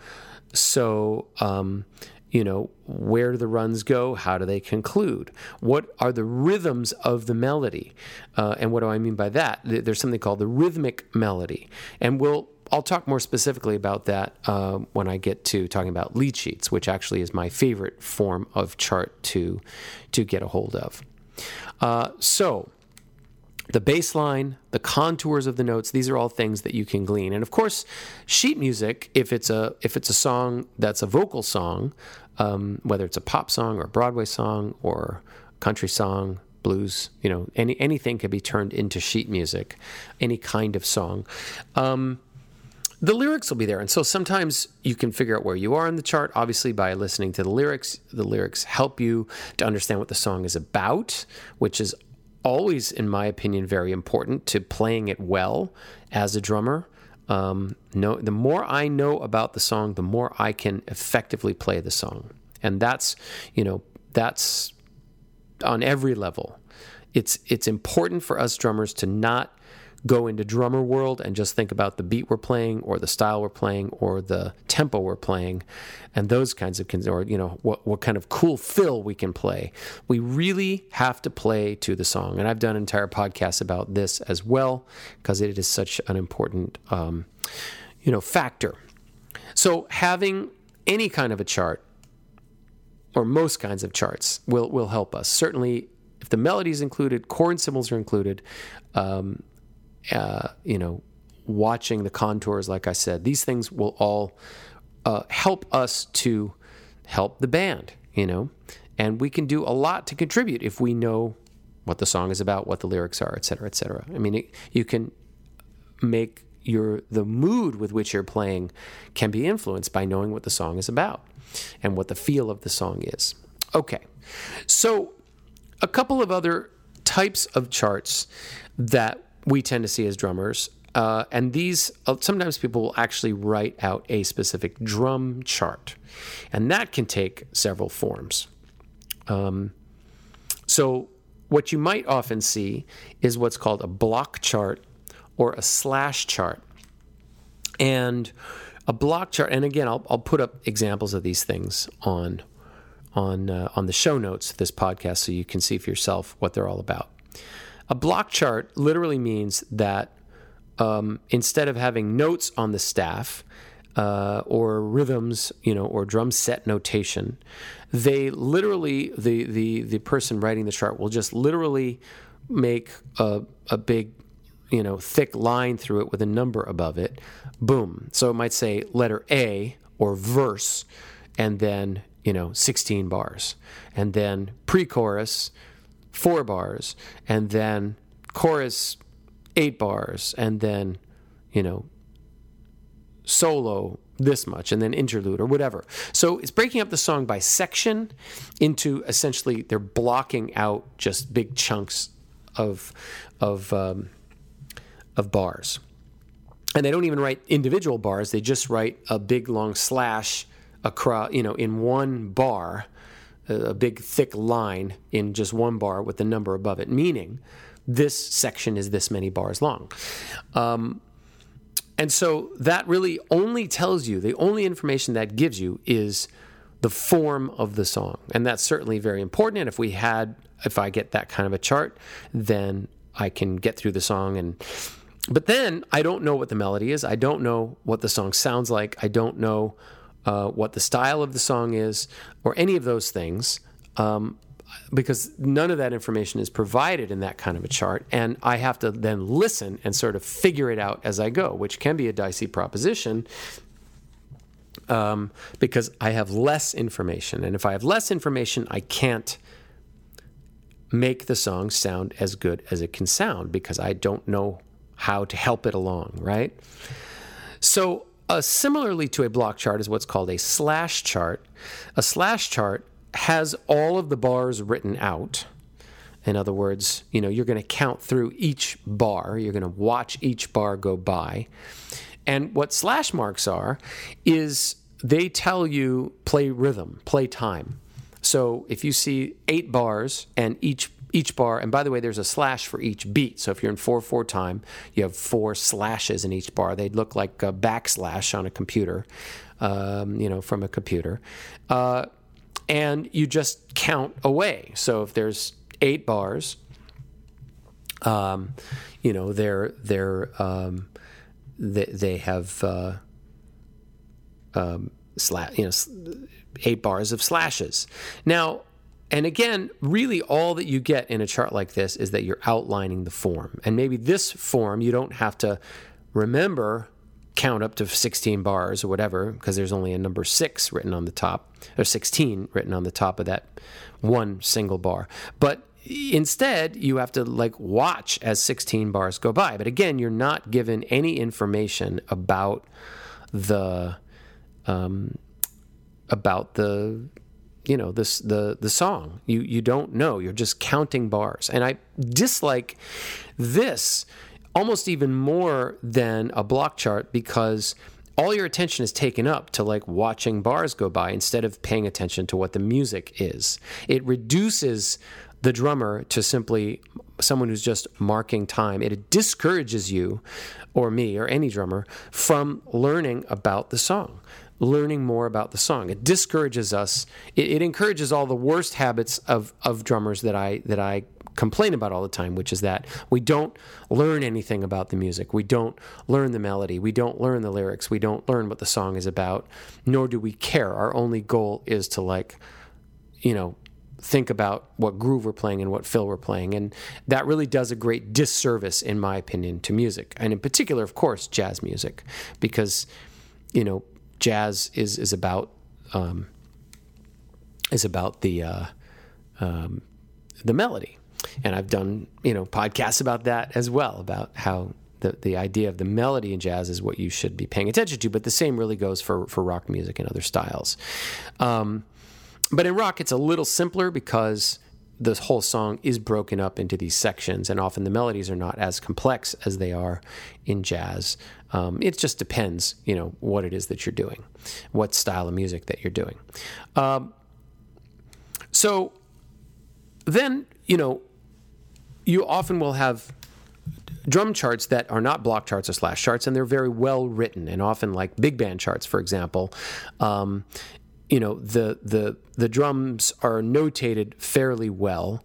So, um, you know, where do the runs go? How do they conclude? What are the rhythms of the melody? Uh, and what do I mean by that? There's something called the rhythmic melody. And we'll I'll talk more specifically about that uh, when I get to talking about lead sheets, which actually is my favorite form of chart to to get a hold of. Uh, so the bass line, the contours of the notes, these are all things that you can glean. And of course, sheet music, if it's a if it's a song that's a vocal song, um, whether it's a pop song or a Broadway song or country song, blues, you know, any anything can be turned into sheet music, any kind of song. Um, the lyrics will be there. And so sometimes you can figure out where you are in the chart, obviously, by listening to the lyrics. The lyrics help you to understand what the song is about, which is always, in my opinion, very important to playing it well as a drummer. Um, no, the more I know about the song, the more I can effectively play the song, and that's you know that's on every level. It's it's important for us drummers to not go into drummer world and just think about the beat we're playing or the style we're playing or the tempo we're playing and those kinds of or you know what what kind of cool fill we can play. We really have to play to the song. And i've done entire podcasts about this as well because it is such an important um, you know factor. So having any kind of a chart or most kinds of charts will will help us. Certainly if the melody is included, chord symbols are included, um, uh, you know, watching the contours, like I said, these things will all uh, help us to help the band, you know, and we can do a lot to contribute if we know what the song is about, what the lyrics are, et cetera, et cetera. I mean, it, you can make your the mood with which you're playing can be influenced by knowing what the song is about and what the feel of the song is. Okay, so a couple of other types of charts that we tend to see as drummers. Uh, and these, uh, sometimes people will actually write out a specific drum chart. And that can take several forms. Um, so, what you might often see is what's called a block chart or a slash chart. And a block chart, and again, I'll, I'll put up examples of these things on on uh, on the show notes of this podcast so you can see for yourself what they're all about. A block chart literally means that um, instead of having notes on the staff uh, or rhythms, you know, or drum set notation, they literally the the the person writing the chart will just literally make a, a big you know thick line through it with a number above it. Boom. So it might say letter a or verse and then you know 16 bars. And then pre-chorus four bars, and then chorus eight bars, and then, you know, solo this much, and then interlude or whatever. So it's breaking up the song by section into essentially they're blocking out just big chunks of of um, of bars. And they don't even write individual bars; they just write a big long slash across, you know, in one bar a big thick line in just one bar with the number above it, meaning this section is this many bars long. Um, and so that really only tells you, the only information that gives you is the form of the song. And that's certainly very important. And if we had, if I get that kind of a chart, then I can get through the song and but then I don't know what the melody is. I don't know what the song sounds like. I don't know uh, what the style of the song is, or any of those things, um, because none of that information is provided in that kind of a chart. And I have to then listen and sort of figure it out as I go, which can be a dicey proposition. Um, because I have less information. And if I have less information, I can't make the song sound as good as it can sound because I don't know how to help it along, right? So uh, similarly to a block chart is what's called a slash chart. A slash chart has all of the bars written out. In other words, you know, you're going to count through each bar, you're going to watch each bar go by. And what slash marks are is they tell you play rhythm, play time. So if you see eight bars and each each bar, and by the way, there's a slash for each beat. So if you're in 4 4 time, you have four slashes in each bar. They'd look like a backslash on a computer, um, you know, from a computer. Uh, and you just count away. So if there's eight bars, um, you know they're they're um, they, they have uh, um, sla- you know eight bars of slashes. Now, and again, really all that you get in a chart like this is that you're outlining the form, and maybe this form you don't have to remember count up to 16 bars or whatever because there's only a number 6 written on the top or 16 written on the top of that one single bar. But instead you have to like watch as 16 bars go by. But again you're not given any information about the um, about the you know this the the song you you don't know you're just counting bars and i dislike this almost even more than a block chart because all your attention is taken up to like watching bars go by instead of paying attention to what the music is. It reduces the drummer to simply someone who's just marking time. It discourages you or me or any drummer from learning about the song learning more about the song. It discourages us. It, it, encourages all the worst habits of, of drummers that I that I complain about all the time, which is that we don't learn anything about the music. We don't learn the melody. We don't learn the lyrics. We don't learn what the song is about, nor do we care. Our only goal is to like, you know, think about what groove we're playing and what fill we're playing. And that really does a great disservice, in my opinion, to music. And in particular, of course, jazz music, because, you know, jazz is, is about, um, is about the, uh, um, the melody and I've done you know podcasts about that as well about how the the idea of the melody in jazz is what you should be paying attention to. But the same really goes for for rock music and other styles. Um, but in rock, it's a little simpler because the whole song is broken up into these sections, and often the melodies are not as complex as they are in jazz. Um, it just depends, you know, what it is that you're doing, what style of music that you're doing. Um, so then, you know, you often will have drum charts that are not block charts or slash charts, and they're very well written, and often like big band charts, for example. Um, you know the the the drums are notated fairly well,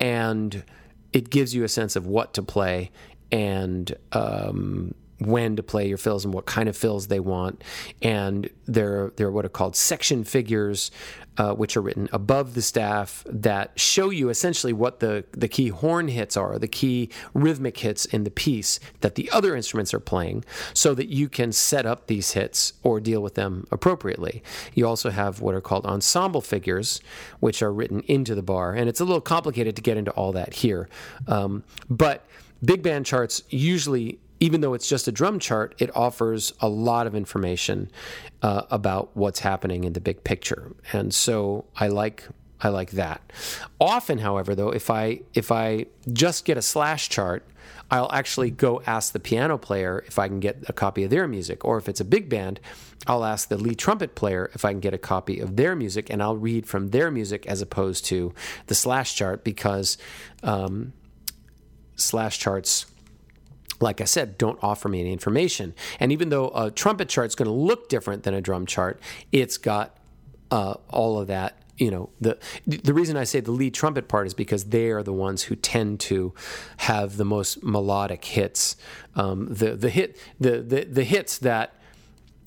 and it gives you a sense of what to play and um, when to play your fills and what kind of fills they want. And they're, they're what are called section figures, uh, which are written above the staff that show you essentially what the, the key horn hits are, the key rhythmic hits in the piece that the other instruments are playing, so that you can set up these hits or deal with them appropriately. You also have what are called ensemble figures, which are written into the bar. And it's a little complicated to get into all that here. Um, but big band charts usually even though it's just a drum chart, it offers a lot of information uh, about what's happening in the big picture, and so I like I like that. Often, however, though, if I if I just get a slash chart, I'll actually go ask the piano player if I can get a copy of their music, or if it's a big band, I'll ask the lead trumpet player if I can get a copy of their music, and I'll read from their music as opposed to the slash chart because um, slash charts like I said, don't offer me any information. And even though a trumpet chart is going to look different than a drum chart, it's got uh, all of that. You know, the the reason I say the lead trumpet part is because they are the ones who tend to have the most melodic hits. Um, the the hit the, the the hits that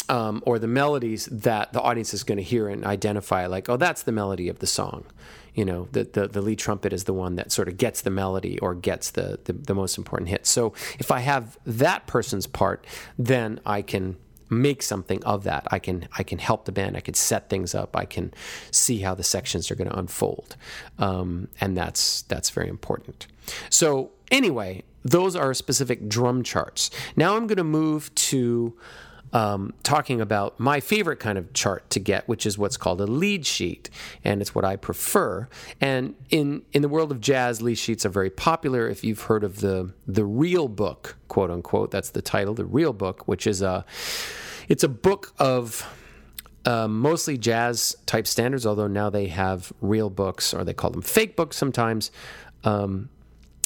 um, or the melodies that the audience is going to hear and identify, like, oh, that's the melody of the song you know the, the, the lead trumpet is the one that sort of gets the melody or gets the, the, the most important hit. So if i have that person's part then i can make something of that. I can i can help the band. I can set things up. I can see how the sections are going to unfold. Um, and that's that's very important. So anyway those are specific drum charts. Now i'm going to move to um, talking about my favorite kind of chart to get, which is what's called a lead sheet, and it's what I prefer. And in in the world of jazz, lead sheets are very popular. If you've heard of the the Real Book, quote unquote, that's the title, the Real Book, which is a it's a book of uh, mostly jazz type standards, although now they have real books, or they call them fake books sometimes. Um,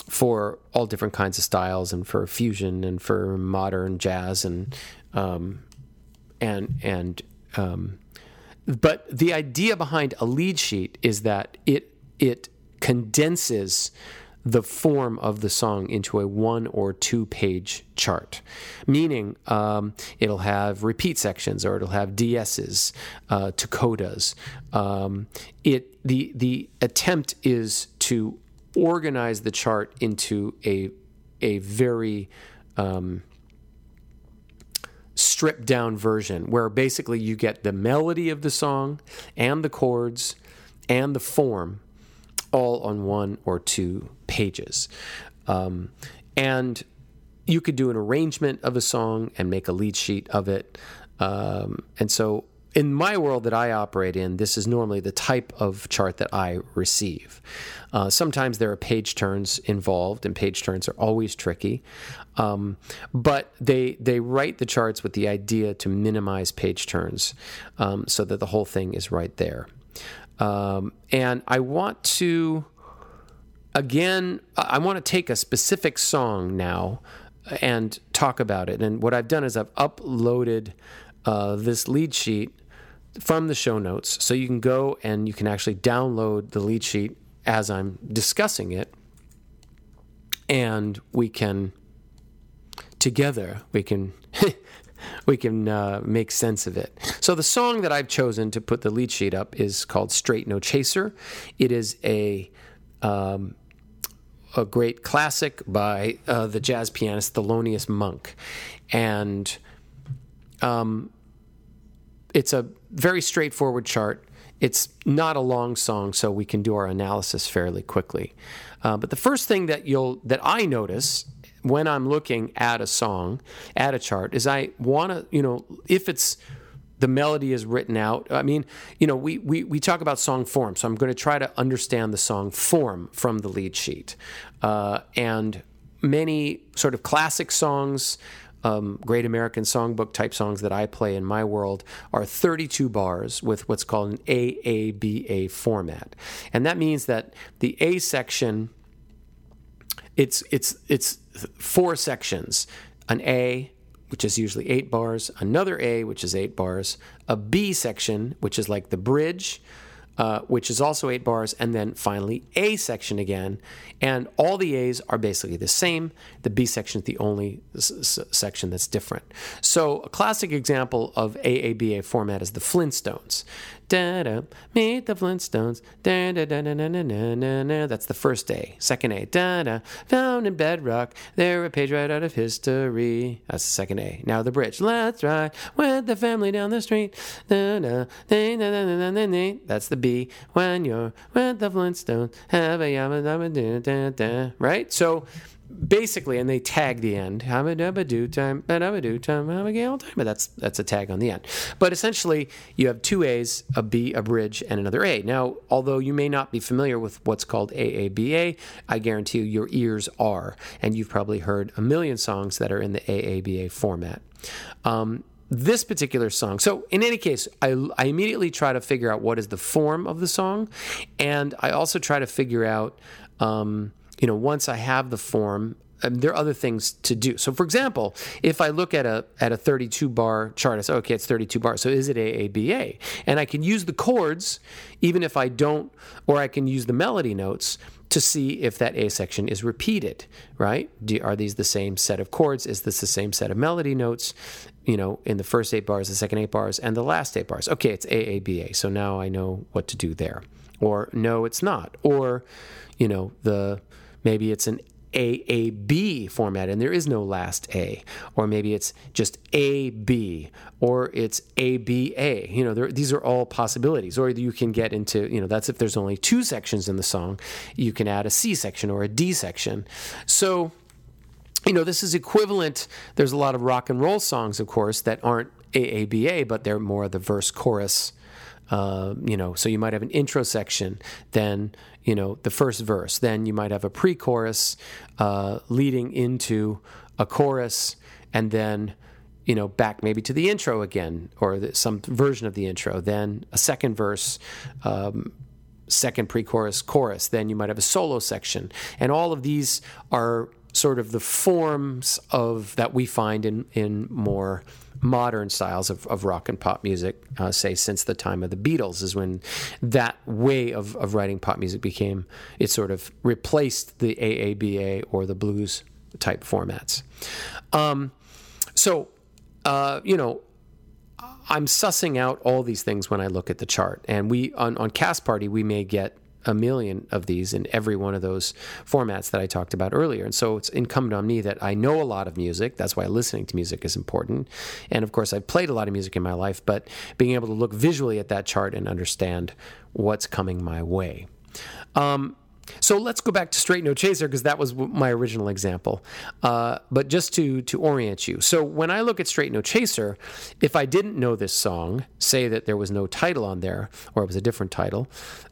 for all different kinds of styles and for fusion and for modern jazz and um, and and um, but the idea behind a lead sheet is that it it condenses the form of the song into a one or two page chart, meaning um, it'll have repeat sections or it'll have DSs, uh, codas. Um, it the the attempt is to organize the chart into a a very um, stripped down version where basically you get the melody of the song and the chords and the form all on one or two pages. Um, and you could do an arrangement of a song and make a lead sheet of it. Um, and so, in my world that I operate in, this is normally the type of chart that I receive. Uh, sometimes there are page turns involved, and page turns are always tricky. Um, but they they write the charts with the idea to minimize page turns, um, so that the whole thing is right there. Um, and I want to, again, I want to take a specific song now and talk about it. And what I've done is I've uploaded uh, this lead sheet from the show notes. So you can go and you can actually download the lead sheet as I'm discussing it. And we can, together, we can we can uh, make sense of it. So the song that I've chosen to put the lead sheet up is called "Straight No Chaser." It is a um, a great classic by uh, the jazz pianist Thelonious Monk, and um, it's a very straightforward chart. It's not a long song, so we can do our analysis fairly quickly. Uh, but the first thing that you'll that I notice when I'm looking at a song, at a chart, is I want to, you know, if it's the melody is written out. I mean, you know, we, we, we talk about song form, so I'm going to try to understand the song form from the lead sheet. Uh, and many sort of classic songs, um, great American songbook type songs that I play in my world are 32 bars with what's called an AABA format. And that means that the A section it's it's it's four sections: an A, which is usually eight bars, another A, which is eight bars, a B section, which is like the bridge, uh, which is also eight bars, and then finally A section again. And all the A's are basically the same. The B section is the only s- section that's different. So a classic example of AABA format is the Flintstones. Da da, meet the Flintstones. That's the first A. Second A. Da da, found in bedrock. They're a page right out of history. That's the second A. Now the bridge. Let's ride with the family down the street. That's the B. When you're with the Flintstones, have a da da da. Right. So basically, and they tag the end. Time, that's that's a tag on the end. But essentially, you have two A's, a B, a bridge, and another A. Now, although you may not be familiar with what's called AABA, I guarantee you your ears are, and you've probably heard a million songs that are in the AABA format. Um, this particular song. So, in any case, I, I immediately try to figure out what is the form of the song, and I also try to figure out. Um, you know, once I have the form, um, there are other things to do. So, for example, if I look at a at a 32 bar chart, I say, okay, it's 32 bars. So, is it AABA? And I can use the chords, even if I don't, or I can use the melody notes to see if that A section is repeated. Right? Do, are these the same set of chords? Is this the same set of melody notes? You know, in the first eight bars, the second eight bars, and the last eight bars. Okay, it's AABA. So now I know what to do there. Or no, it's not. Or, you know, the maybe it's an AAB format and there is no last A, or maybe it's just AB, or it's ABA. You know, there, these are all possibilities. Or you can get into, you know, that's if there's only two sections in the song, you can add a C section or a D section. So, you know, this is equivalent. There's a lot of rock and roll songs, of course, that aren't AABA, but they're more the verse chorus. Uh, you know, so you might have an intro section, then you know the first verse, then you might have a pre-chorus uh, leading into a chorus, and then you know back maybe to the intro again or the, some version of the intro, then a second verse. Um, second pre-chorus chorus. Then you might have a solo section. And all of these are sort of the forms of that we find in in more modern styles of, of rock and pop music, uh, say since the time of the Beatles, is when that way of, of writing pop music became, it sort of replaced the AABA or the blues type formats. Um, so, uh, you know, I'm sussing out all these things when I look at the chart. And we, on, on Cast Party, we may get a million of these in every one of those formats that I talked about earlier. And so it's incumbent on me that I know a lot of music. That's why listening to music is important. And of course, I've played a lot of music in my life, but being able to look visually at that chart and understand what's coming my way. Um, so let's go back to Straight No Chaser because that was my original example. Uh, but just to to orient you, so when I look at Straight No Chaser, if I didn't know this song, say that there was no title on there or it was a different title,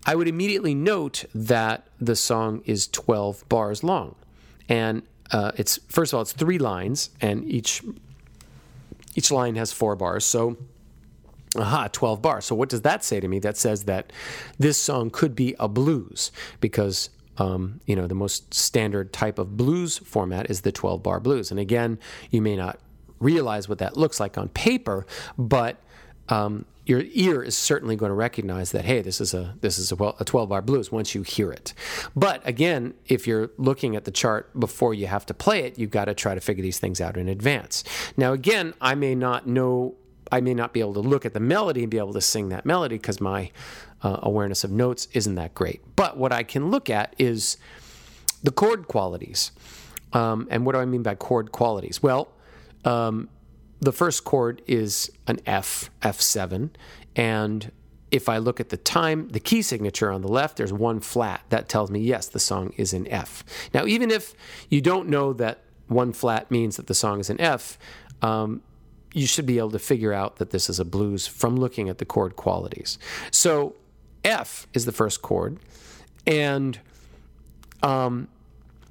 I would immediately note that the song is 12 bars long, and uh, it's first of all it's three lines, and each each line has four bars. So Aha, 12 bars. So what does that say to me? That says that this song could be a blues because um, you know the most standard type of blues format is the 12 bar blues. And again, you may not realize what that looks like on paper, but um, your ear is certainly going to recognize that hey this is a this is a, a 12 bar blues once you hear it but again if you're looking at the chart before you have to play it you've got to try to figure these things out in advance now again i may not know I may not be able to look at the melody and be able to sing that melody because my uh, awareness of notes isn't that great. But what I can look at is the chord qualities. Um, and what do I mean by chord qualities? Well, um, the first chord is an F, F7. And if I look at the time, the key signature on the left, there's one flat. That tells me, yes, the song is in F. Now, even if you don't know that one flat means that the song is in F, um, you should be able to figure out that this is a blues from looking at the chord qualities. So F is the first chord. And um,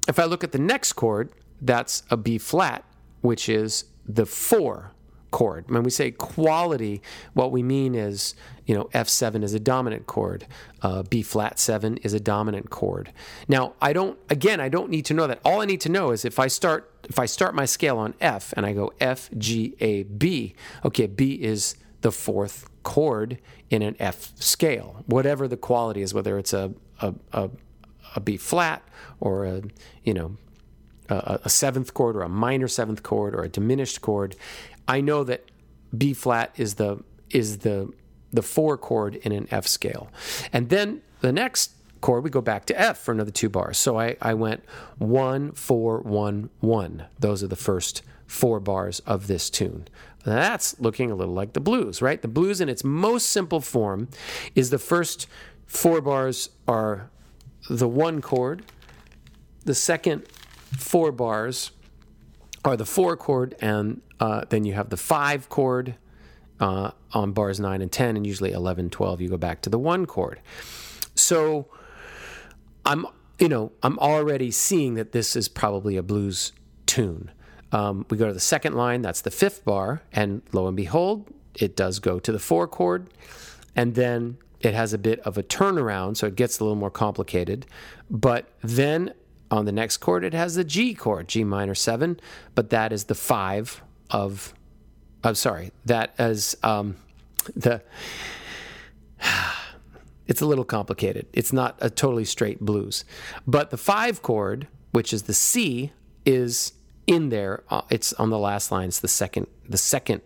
if I look at the next chord, that's a B flat, which is the four chord. When we say quality, what we mean is, you know, F7 is a dominant chord, uh, B flat 7 is a dominant chord. Now, I don't, again, I don't need to know that. All I need to know is if I start, if I start my scale on F and I go F, G, A, B, okay, B is the fourth chord in an F scale, whatever the quality is, whether it's a, a, a, a B flat or a, you know, a, a seventh chord or a minor seventh chord or a diminished chord. I know that B flat is the is the the four chord in an F scale. And then the next chord, we go back to F for another two bars. So I, I went one, four, one, one. Those are the first four bars of this tune. That's looking a little like the blues, right? The blues in its most simple form is the first four bars are the one chord, the second four bars are the four chord, and uh, then you have the five chord uh, on bars 9 and 10, and usually 11, 12, you go back to the one chord. So I'm, you know, I'm already seeing that this is probably a blues tune. Um, we go to the second line, that's the fifth bar, and lo and behold, it does go to the four chord, and then it has a bit of a turnaround, so it gets a little more complicated. But then on the next chord, it has the G chord, G minor seven, but that is the five of, I'm sorry, that is um, the, it's a little complicated. It's not a totally straight blues. But the five chord, which is the C, is in there. Uh, it's on the last line. It's the second, the second,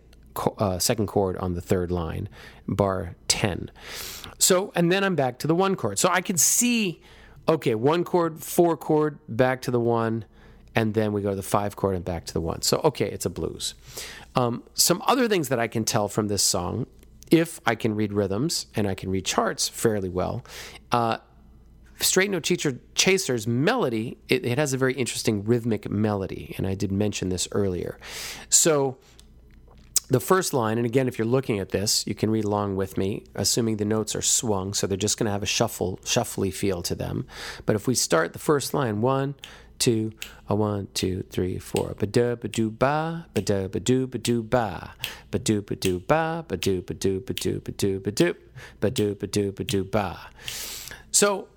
uh, second chord on the third line, bar 10. So, and then I'm back to the one chord. So I can see okay, one chord, four chord, back to the one, and then we go to the five chord and back to the one. So, okay, it's a blues. Um, some other things that I can tell from this song, if I can read rhythms and I can read charts fairly well, uh, Straight No Teacher Chaser's melody, it, it, has a very interesting rhythmic melody, and I did mention this earlier. So, the first line, and again, if you're looking at this, you can read along with me, assuming the notes are swung, so they're just going to have a shuffle, shuffly feel to them. But if we start the first line, one, two, a one, two, three, four, ba da ba do ba, ba da ba do ba do ba, ba do ba do ba, ba do ba do ba do ba do ba do, ba do ba do ba do ba. So,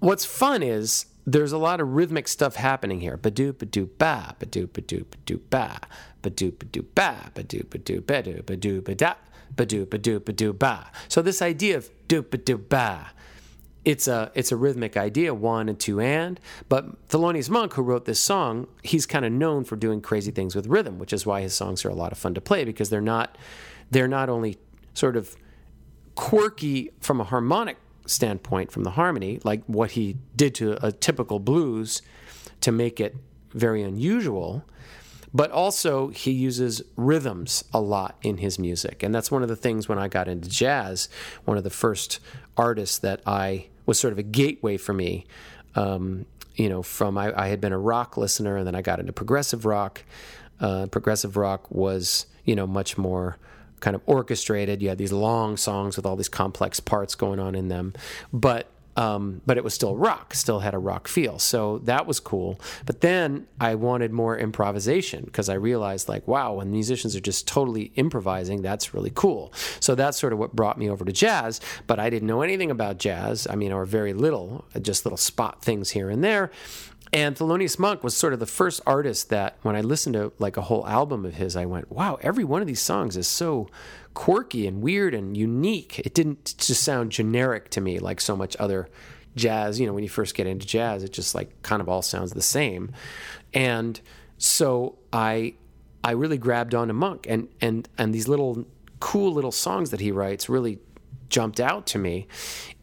what's fun is there's a lot of rhythmic stuff happening here. Ba-doo, ba-doo, ba, ba-doo, ba-doo, ba-doo, ba, ba-doo, ba-doo, ba, ba-doo, ba-doo, ba-doo, ba-doo, ba-da, ba-doo, ba-doo, ba-doo, ba. So this idea of do, ba-doo, ba, it's a it's a rhythmic idea, one and two and. But Thelonious Monk, who wrote this song, he's kind of known for doing crazy things with rhythm, which is why his songs are a lot of fun to play because they're not they're not only sort of quirky from a harmonic standpoint from the harmony, like what he did to a typical blues to make it very unusual, but also he uses rhythms a lot in his music. And that's one of the things when I got into jazz, one of the first artists that I was sort of a gateway for me. Um, you know, from I, I, had been a rock listener and then I got into progressive rock. Uh, progressive rock was, you know, much more kind of orchestrated. You had these long songs with all these complex parts going on in them, but um, but it was still rock, still had a rock feel. So that was cool. But then I wanted more improvisation because I realized, like, wow, when musicians are just totally improvising, that's really cool. So that's sort of what brought me over to jazz. But I didn't know anything about jazz. I mean, or very little, just little spot things here and there. And Thelonious Monk was sort of the first artist that, when I listened to like a whole album of his, I went, "Wow, every one of these songs is so quirky and weird and unique." It didn't just sound generic to me like so much other jazz. You know, when you first get into jazz, it just like kind of all sounds the same. And so I, I really grabbed onto Monk, and and and these little cool little songs that he writes really jumped out to me.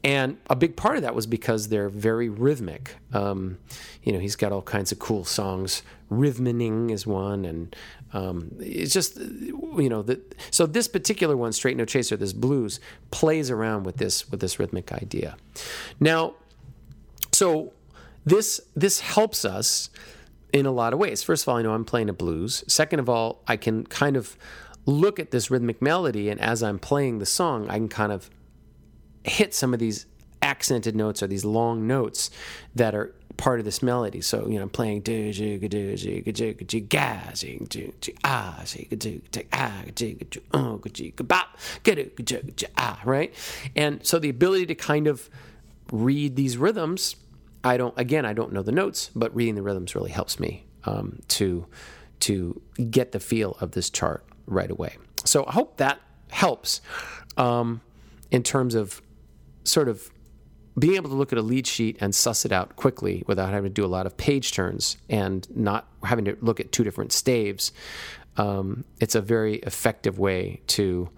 And a big part of that was because they're very rhythmic. Um, you know, he's got all kinds of cool songs. Rhythm-a-ning is one, and um, it's just you know. So this particular one, Straight No Chaser, this blues, plays around with this with this rhythmic idea. Now, so this this helps us in a lot of ways. First of all, I know I'm playing a blues. Second of all, I can kind of look at this rhythmic melody, and as I'm playing the song, I can kind of hit some of these accented notes or these long notes that are part of this melody. So, you know, playing right? And so the ability to kind of read these rhythms, I don't again, I don't know the notes, but reading the rhythms really helps me um, to to get the feel of this chart right away. So I hope that helps um, in terms of sort of being able to look at a lead sheet and suss it out quickly without having to do a lot of page turns and not having to look at two different staves, um, it's a very effective way to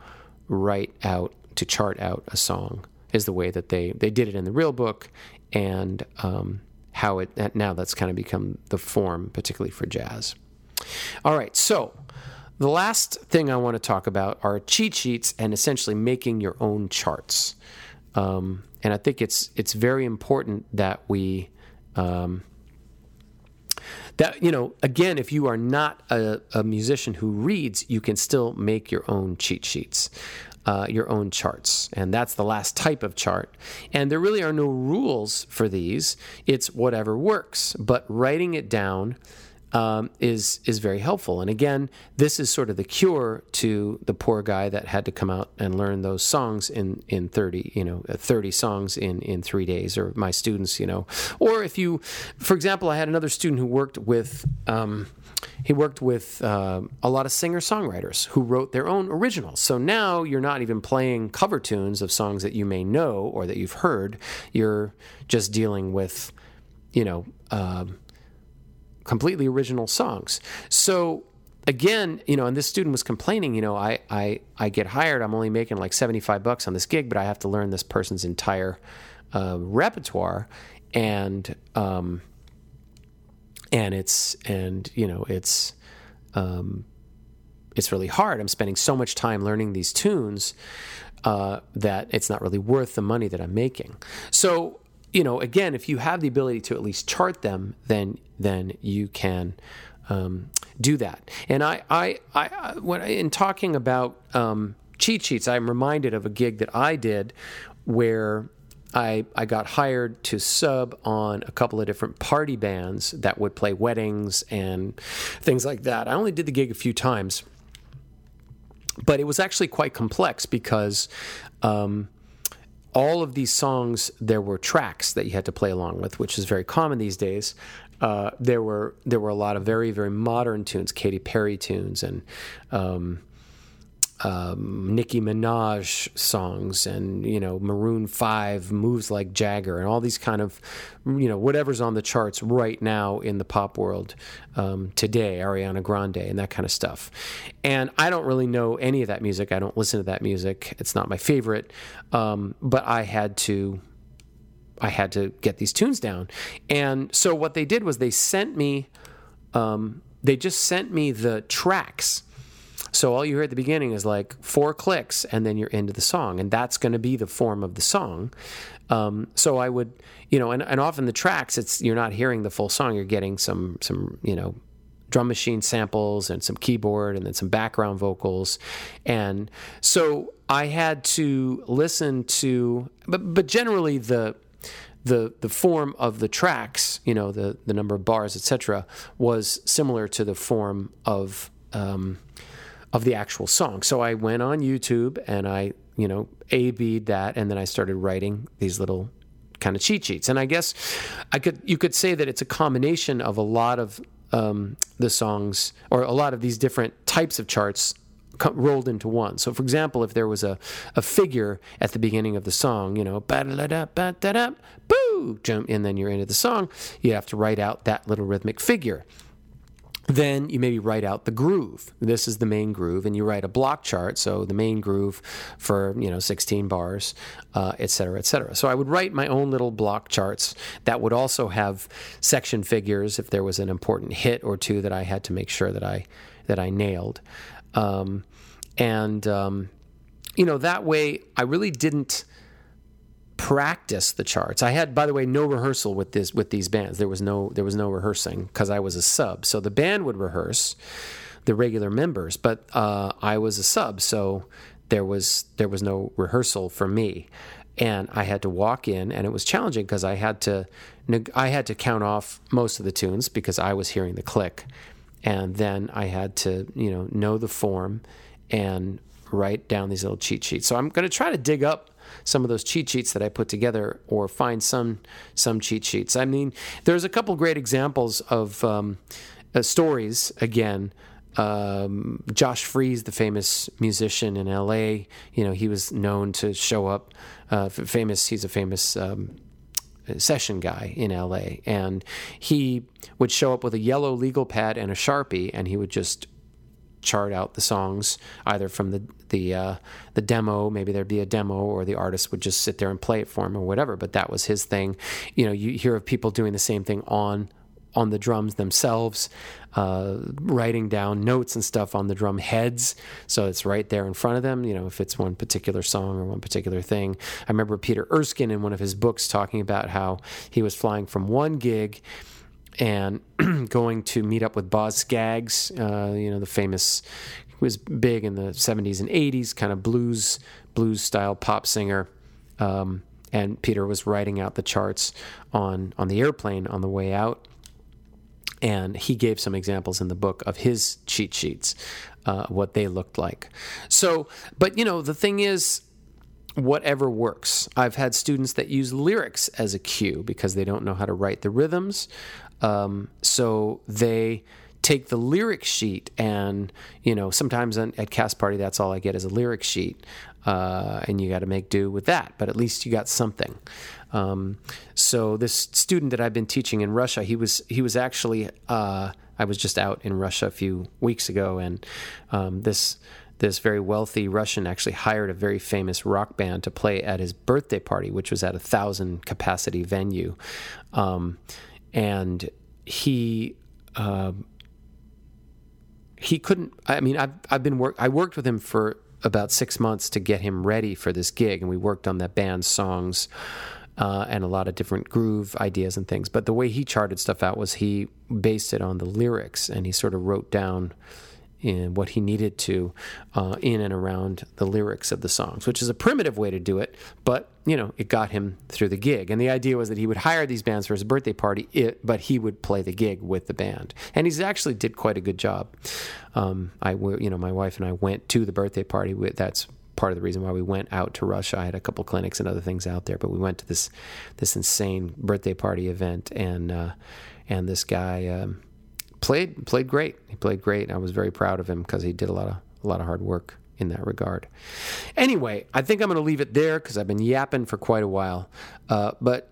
write out, to chart out a song, is the way that they, they did it in the real book and um, how it now that's kind of become the form, particularly for jazz. All right, so the last thing I want to talk about are cheat sheets and essentially making your own charts. Um, and I think it's it's very important that we um, that you know again if you are not a, a, musician who reads you can still make your own cheat sheets uh, your own charts. And that's the last type of chart. And there really are no rules for these. It's whatever works. But writing it down um, is is very helpful. And again, this is sort of the cure to the poor guy that had to come out and learn those songs in in thirty you know uh, thirty songs in in three days, or my students, you know, or if you, for example, I had another student who worked with. Um, he worked with uh, a lot of singer songwriters who wrote their own originals. So now you're not even playing cover tunes of songs that you may know or that you've heard. You're just dealing with, you know, uh, completely original songs. So again, you know, and this student was complaining, you know, I, I, I get hired, I'm only making like 75 bucks on this gig, but I have to learn this person's entire uh, repertoire. And, um, and it's, and, you know, it's, um, it's really hard. I'm spending so much time learning these tunes uh, that it's not really worth the money that I'm making. So you know, again, if you have the ability to at least chart them, then then you can um, do that. And I, I, I, when I, in talking about um, cheat sheets, I'm reminded of a gig that I did where I, I got hired to sub on a couple of different party bands that would play weddings and things like that. I only did the gig a few times, but it was actually quite complex because um, all of these songs, there were tracks that you had to play along with, which is very common these days. Uh, there were there were a lot of very very modern tunes, Katy Perry tunes, and um, um, Nicki Minaj songs and you know Maroon Five moves like Jagger and all these kind of you know whatever's on the charts right now in the pop world um, today, Ariana Grande and that kind of stuff. And I don't really know any of that music. I don't listen to that music. It's not my favorite, um, but I had to. I had to get these tunes down, and so what they did was they sent me. Um, they just sent me the tracks so all you hear at the beginning is like four clicks, and then you're into the song, and that's going to be the form of the song. Um, so I would, you know, and, and often the tracks, it's you're not hearing the full song. You're getting some some you know drum machine samples and some keyboard and then some background vocals, and so I had to listen to, but but generally the the the form of the tracks, you know, the the number of bars, etc., was similar to the form of um, of the actual song. So I went on YouTube and I, you know, A B'd that and then I started writing these little kind of cheat sheets. And I guess I could you could say that it's a combination of a lot of um, the songs or a lot of these different types of charts rolled into one. So, for example, if there was a, a figure at the beginning of the song, you know, ba da da ba da da boo, jump, and then you're into the song, you have to write out that little rhythmic figure. Then you maybe write out the groove. This is the main groove, and you write a block chart. So the main groove for you know 16 bars, uh, et cetera, et cetera. So I would write my own little block charts that would also have section figures if there was an important hit or two that I had to make sure that I that I nailed, um, and um, you know that way I really didn't practice the charts. I had, by the way, no rehearsal with this with these bands. There was no there was no rehearsing because I was a sub. So the band would rehearse, the regular members, but uh, I was a sub, so there was there was no rehearsal for me, and I had to walk in, and it was challenging because I had to I had to count off most of the tunes because I was hearing the click, and then I had to you know know the form and write down these little cheat sheets. So I'm going to try to dig up some of those cheat sheets that I put together or find some some cheat sheets. I mean, there's a couple great examples of um, uh, stories again. Um, Josh Freese, the famous musician in LA, you know, he was known to show up. Uh, famous, he's a famous um, session guy in LA, and he would show up with a yellow legal pad and a sharpie, and he would just chart out the songs either from the the uh, the demo. Maybe there'd be a demo, or the artist would just sit there and play it for him, or whatever. But that was his thing. You know, you hear of people doing the same thing on on the drums themselves, uh, writing down notes and stuff on the drum heads, so it's right there in front of them. You know, if it's one particular song or one particular thing. I remember Peter Erskine in one of his books talking about how he was flying from one gig and going to meet up with Boz Scaggs, uh, you know, the famous, was big in the 70s and 80s, kind of blues, blues style pop singer. Um, and Peter was writing out the charts on, on the airplane on the way out. And he gave some examples in the book of his cheat sheets, uh, what they looked like. So, but you know, the thing is, whatever works. I've had students that use lyrics as a cue because they don't know how to write the rhythms. Um, so they take the lyric sheet and you know sometimes at cast party that's all i get is a lyric sheet uh, and you got to make do with that but at least you got something um, so this student that i've been teaching in russia he was he was actually uh, i was just out in russia a few weeks ago and um, this this very wealthy Russian actually hired a very famous rock band to play at his birthday party, which was at a thousand capacity venue. Um, and he uh, he couldn't. I mean, I've I've been work. I worked with him for about six months to get him ready for this gig, and we worked on that band's songs. Uh, and a lot of different groove ideas and things. But the way he charted stuff out was he based it on the lyrics and he sort of wrote down in what he needed to uh, in and around the lyrics of the songs, which is a primitive way to do it, but you know it got him through the gig. And the idea was that he would hire these bands for his birthday party, it, but he would play the gig with the band, and he's actually did quite a good job. Um, I, you know, my wife and I went to the birthday party. That's part of the reason why we went out to Russia. I had a couple clinics and other things out there, but we went to this this insane birthday party event, and uh, and this guy um, played played great. He played great. I was very proud of him because he did a lot of a lot of hard work in that regard. Anyway, I think I'm going to leave it there because I've been yapping for quite a while. Uh, but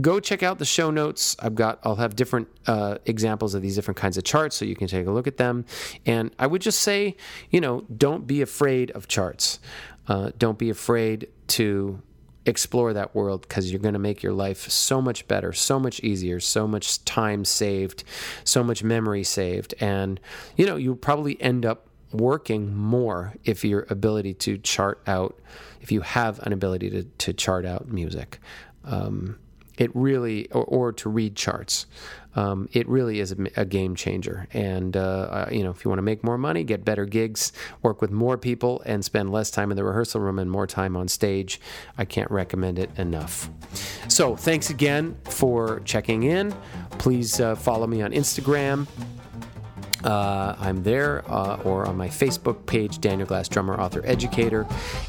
go check out the show notes. I've got I'll have different uh, examples of these different kinds of charts, so you can take a look at them. And I would just say, you know, don't be afraid of charts. Uh, don't be afraid to explore that world because you're going to make your life so much better, so much easier, so much time saved, so much memory saved, and you know you'll probably end up working more if your ability to chart out, if you have an ability to, to chart out music. Um, it really, or, or to read charts. Um, it really is a, a game changer. And, uh, you know, if you want to make more money, get better gigs, work with more people, and spend less time in the rehearsal room and more time on stage, I can't recommend it enough. So, thanks again for checking in. Please uh, follow me on Instagram uh, I'm there uh, or on my Facebook page, Daniel Glass Drummer, Author, Educator.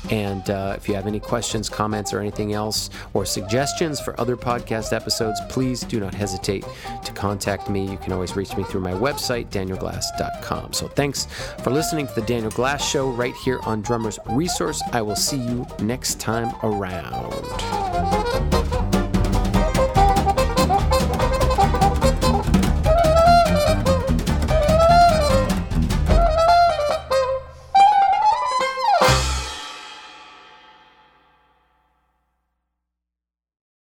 And uh, if you have any questions, comments, or anything else, or suggestions for other podcast episodes, please do not hesitate to contact me. You can always reach me through my website, danielglass.com. So thanks for listening to the Daniel Glass Show right here on Drummers Resource. I will see you next time around.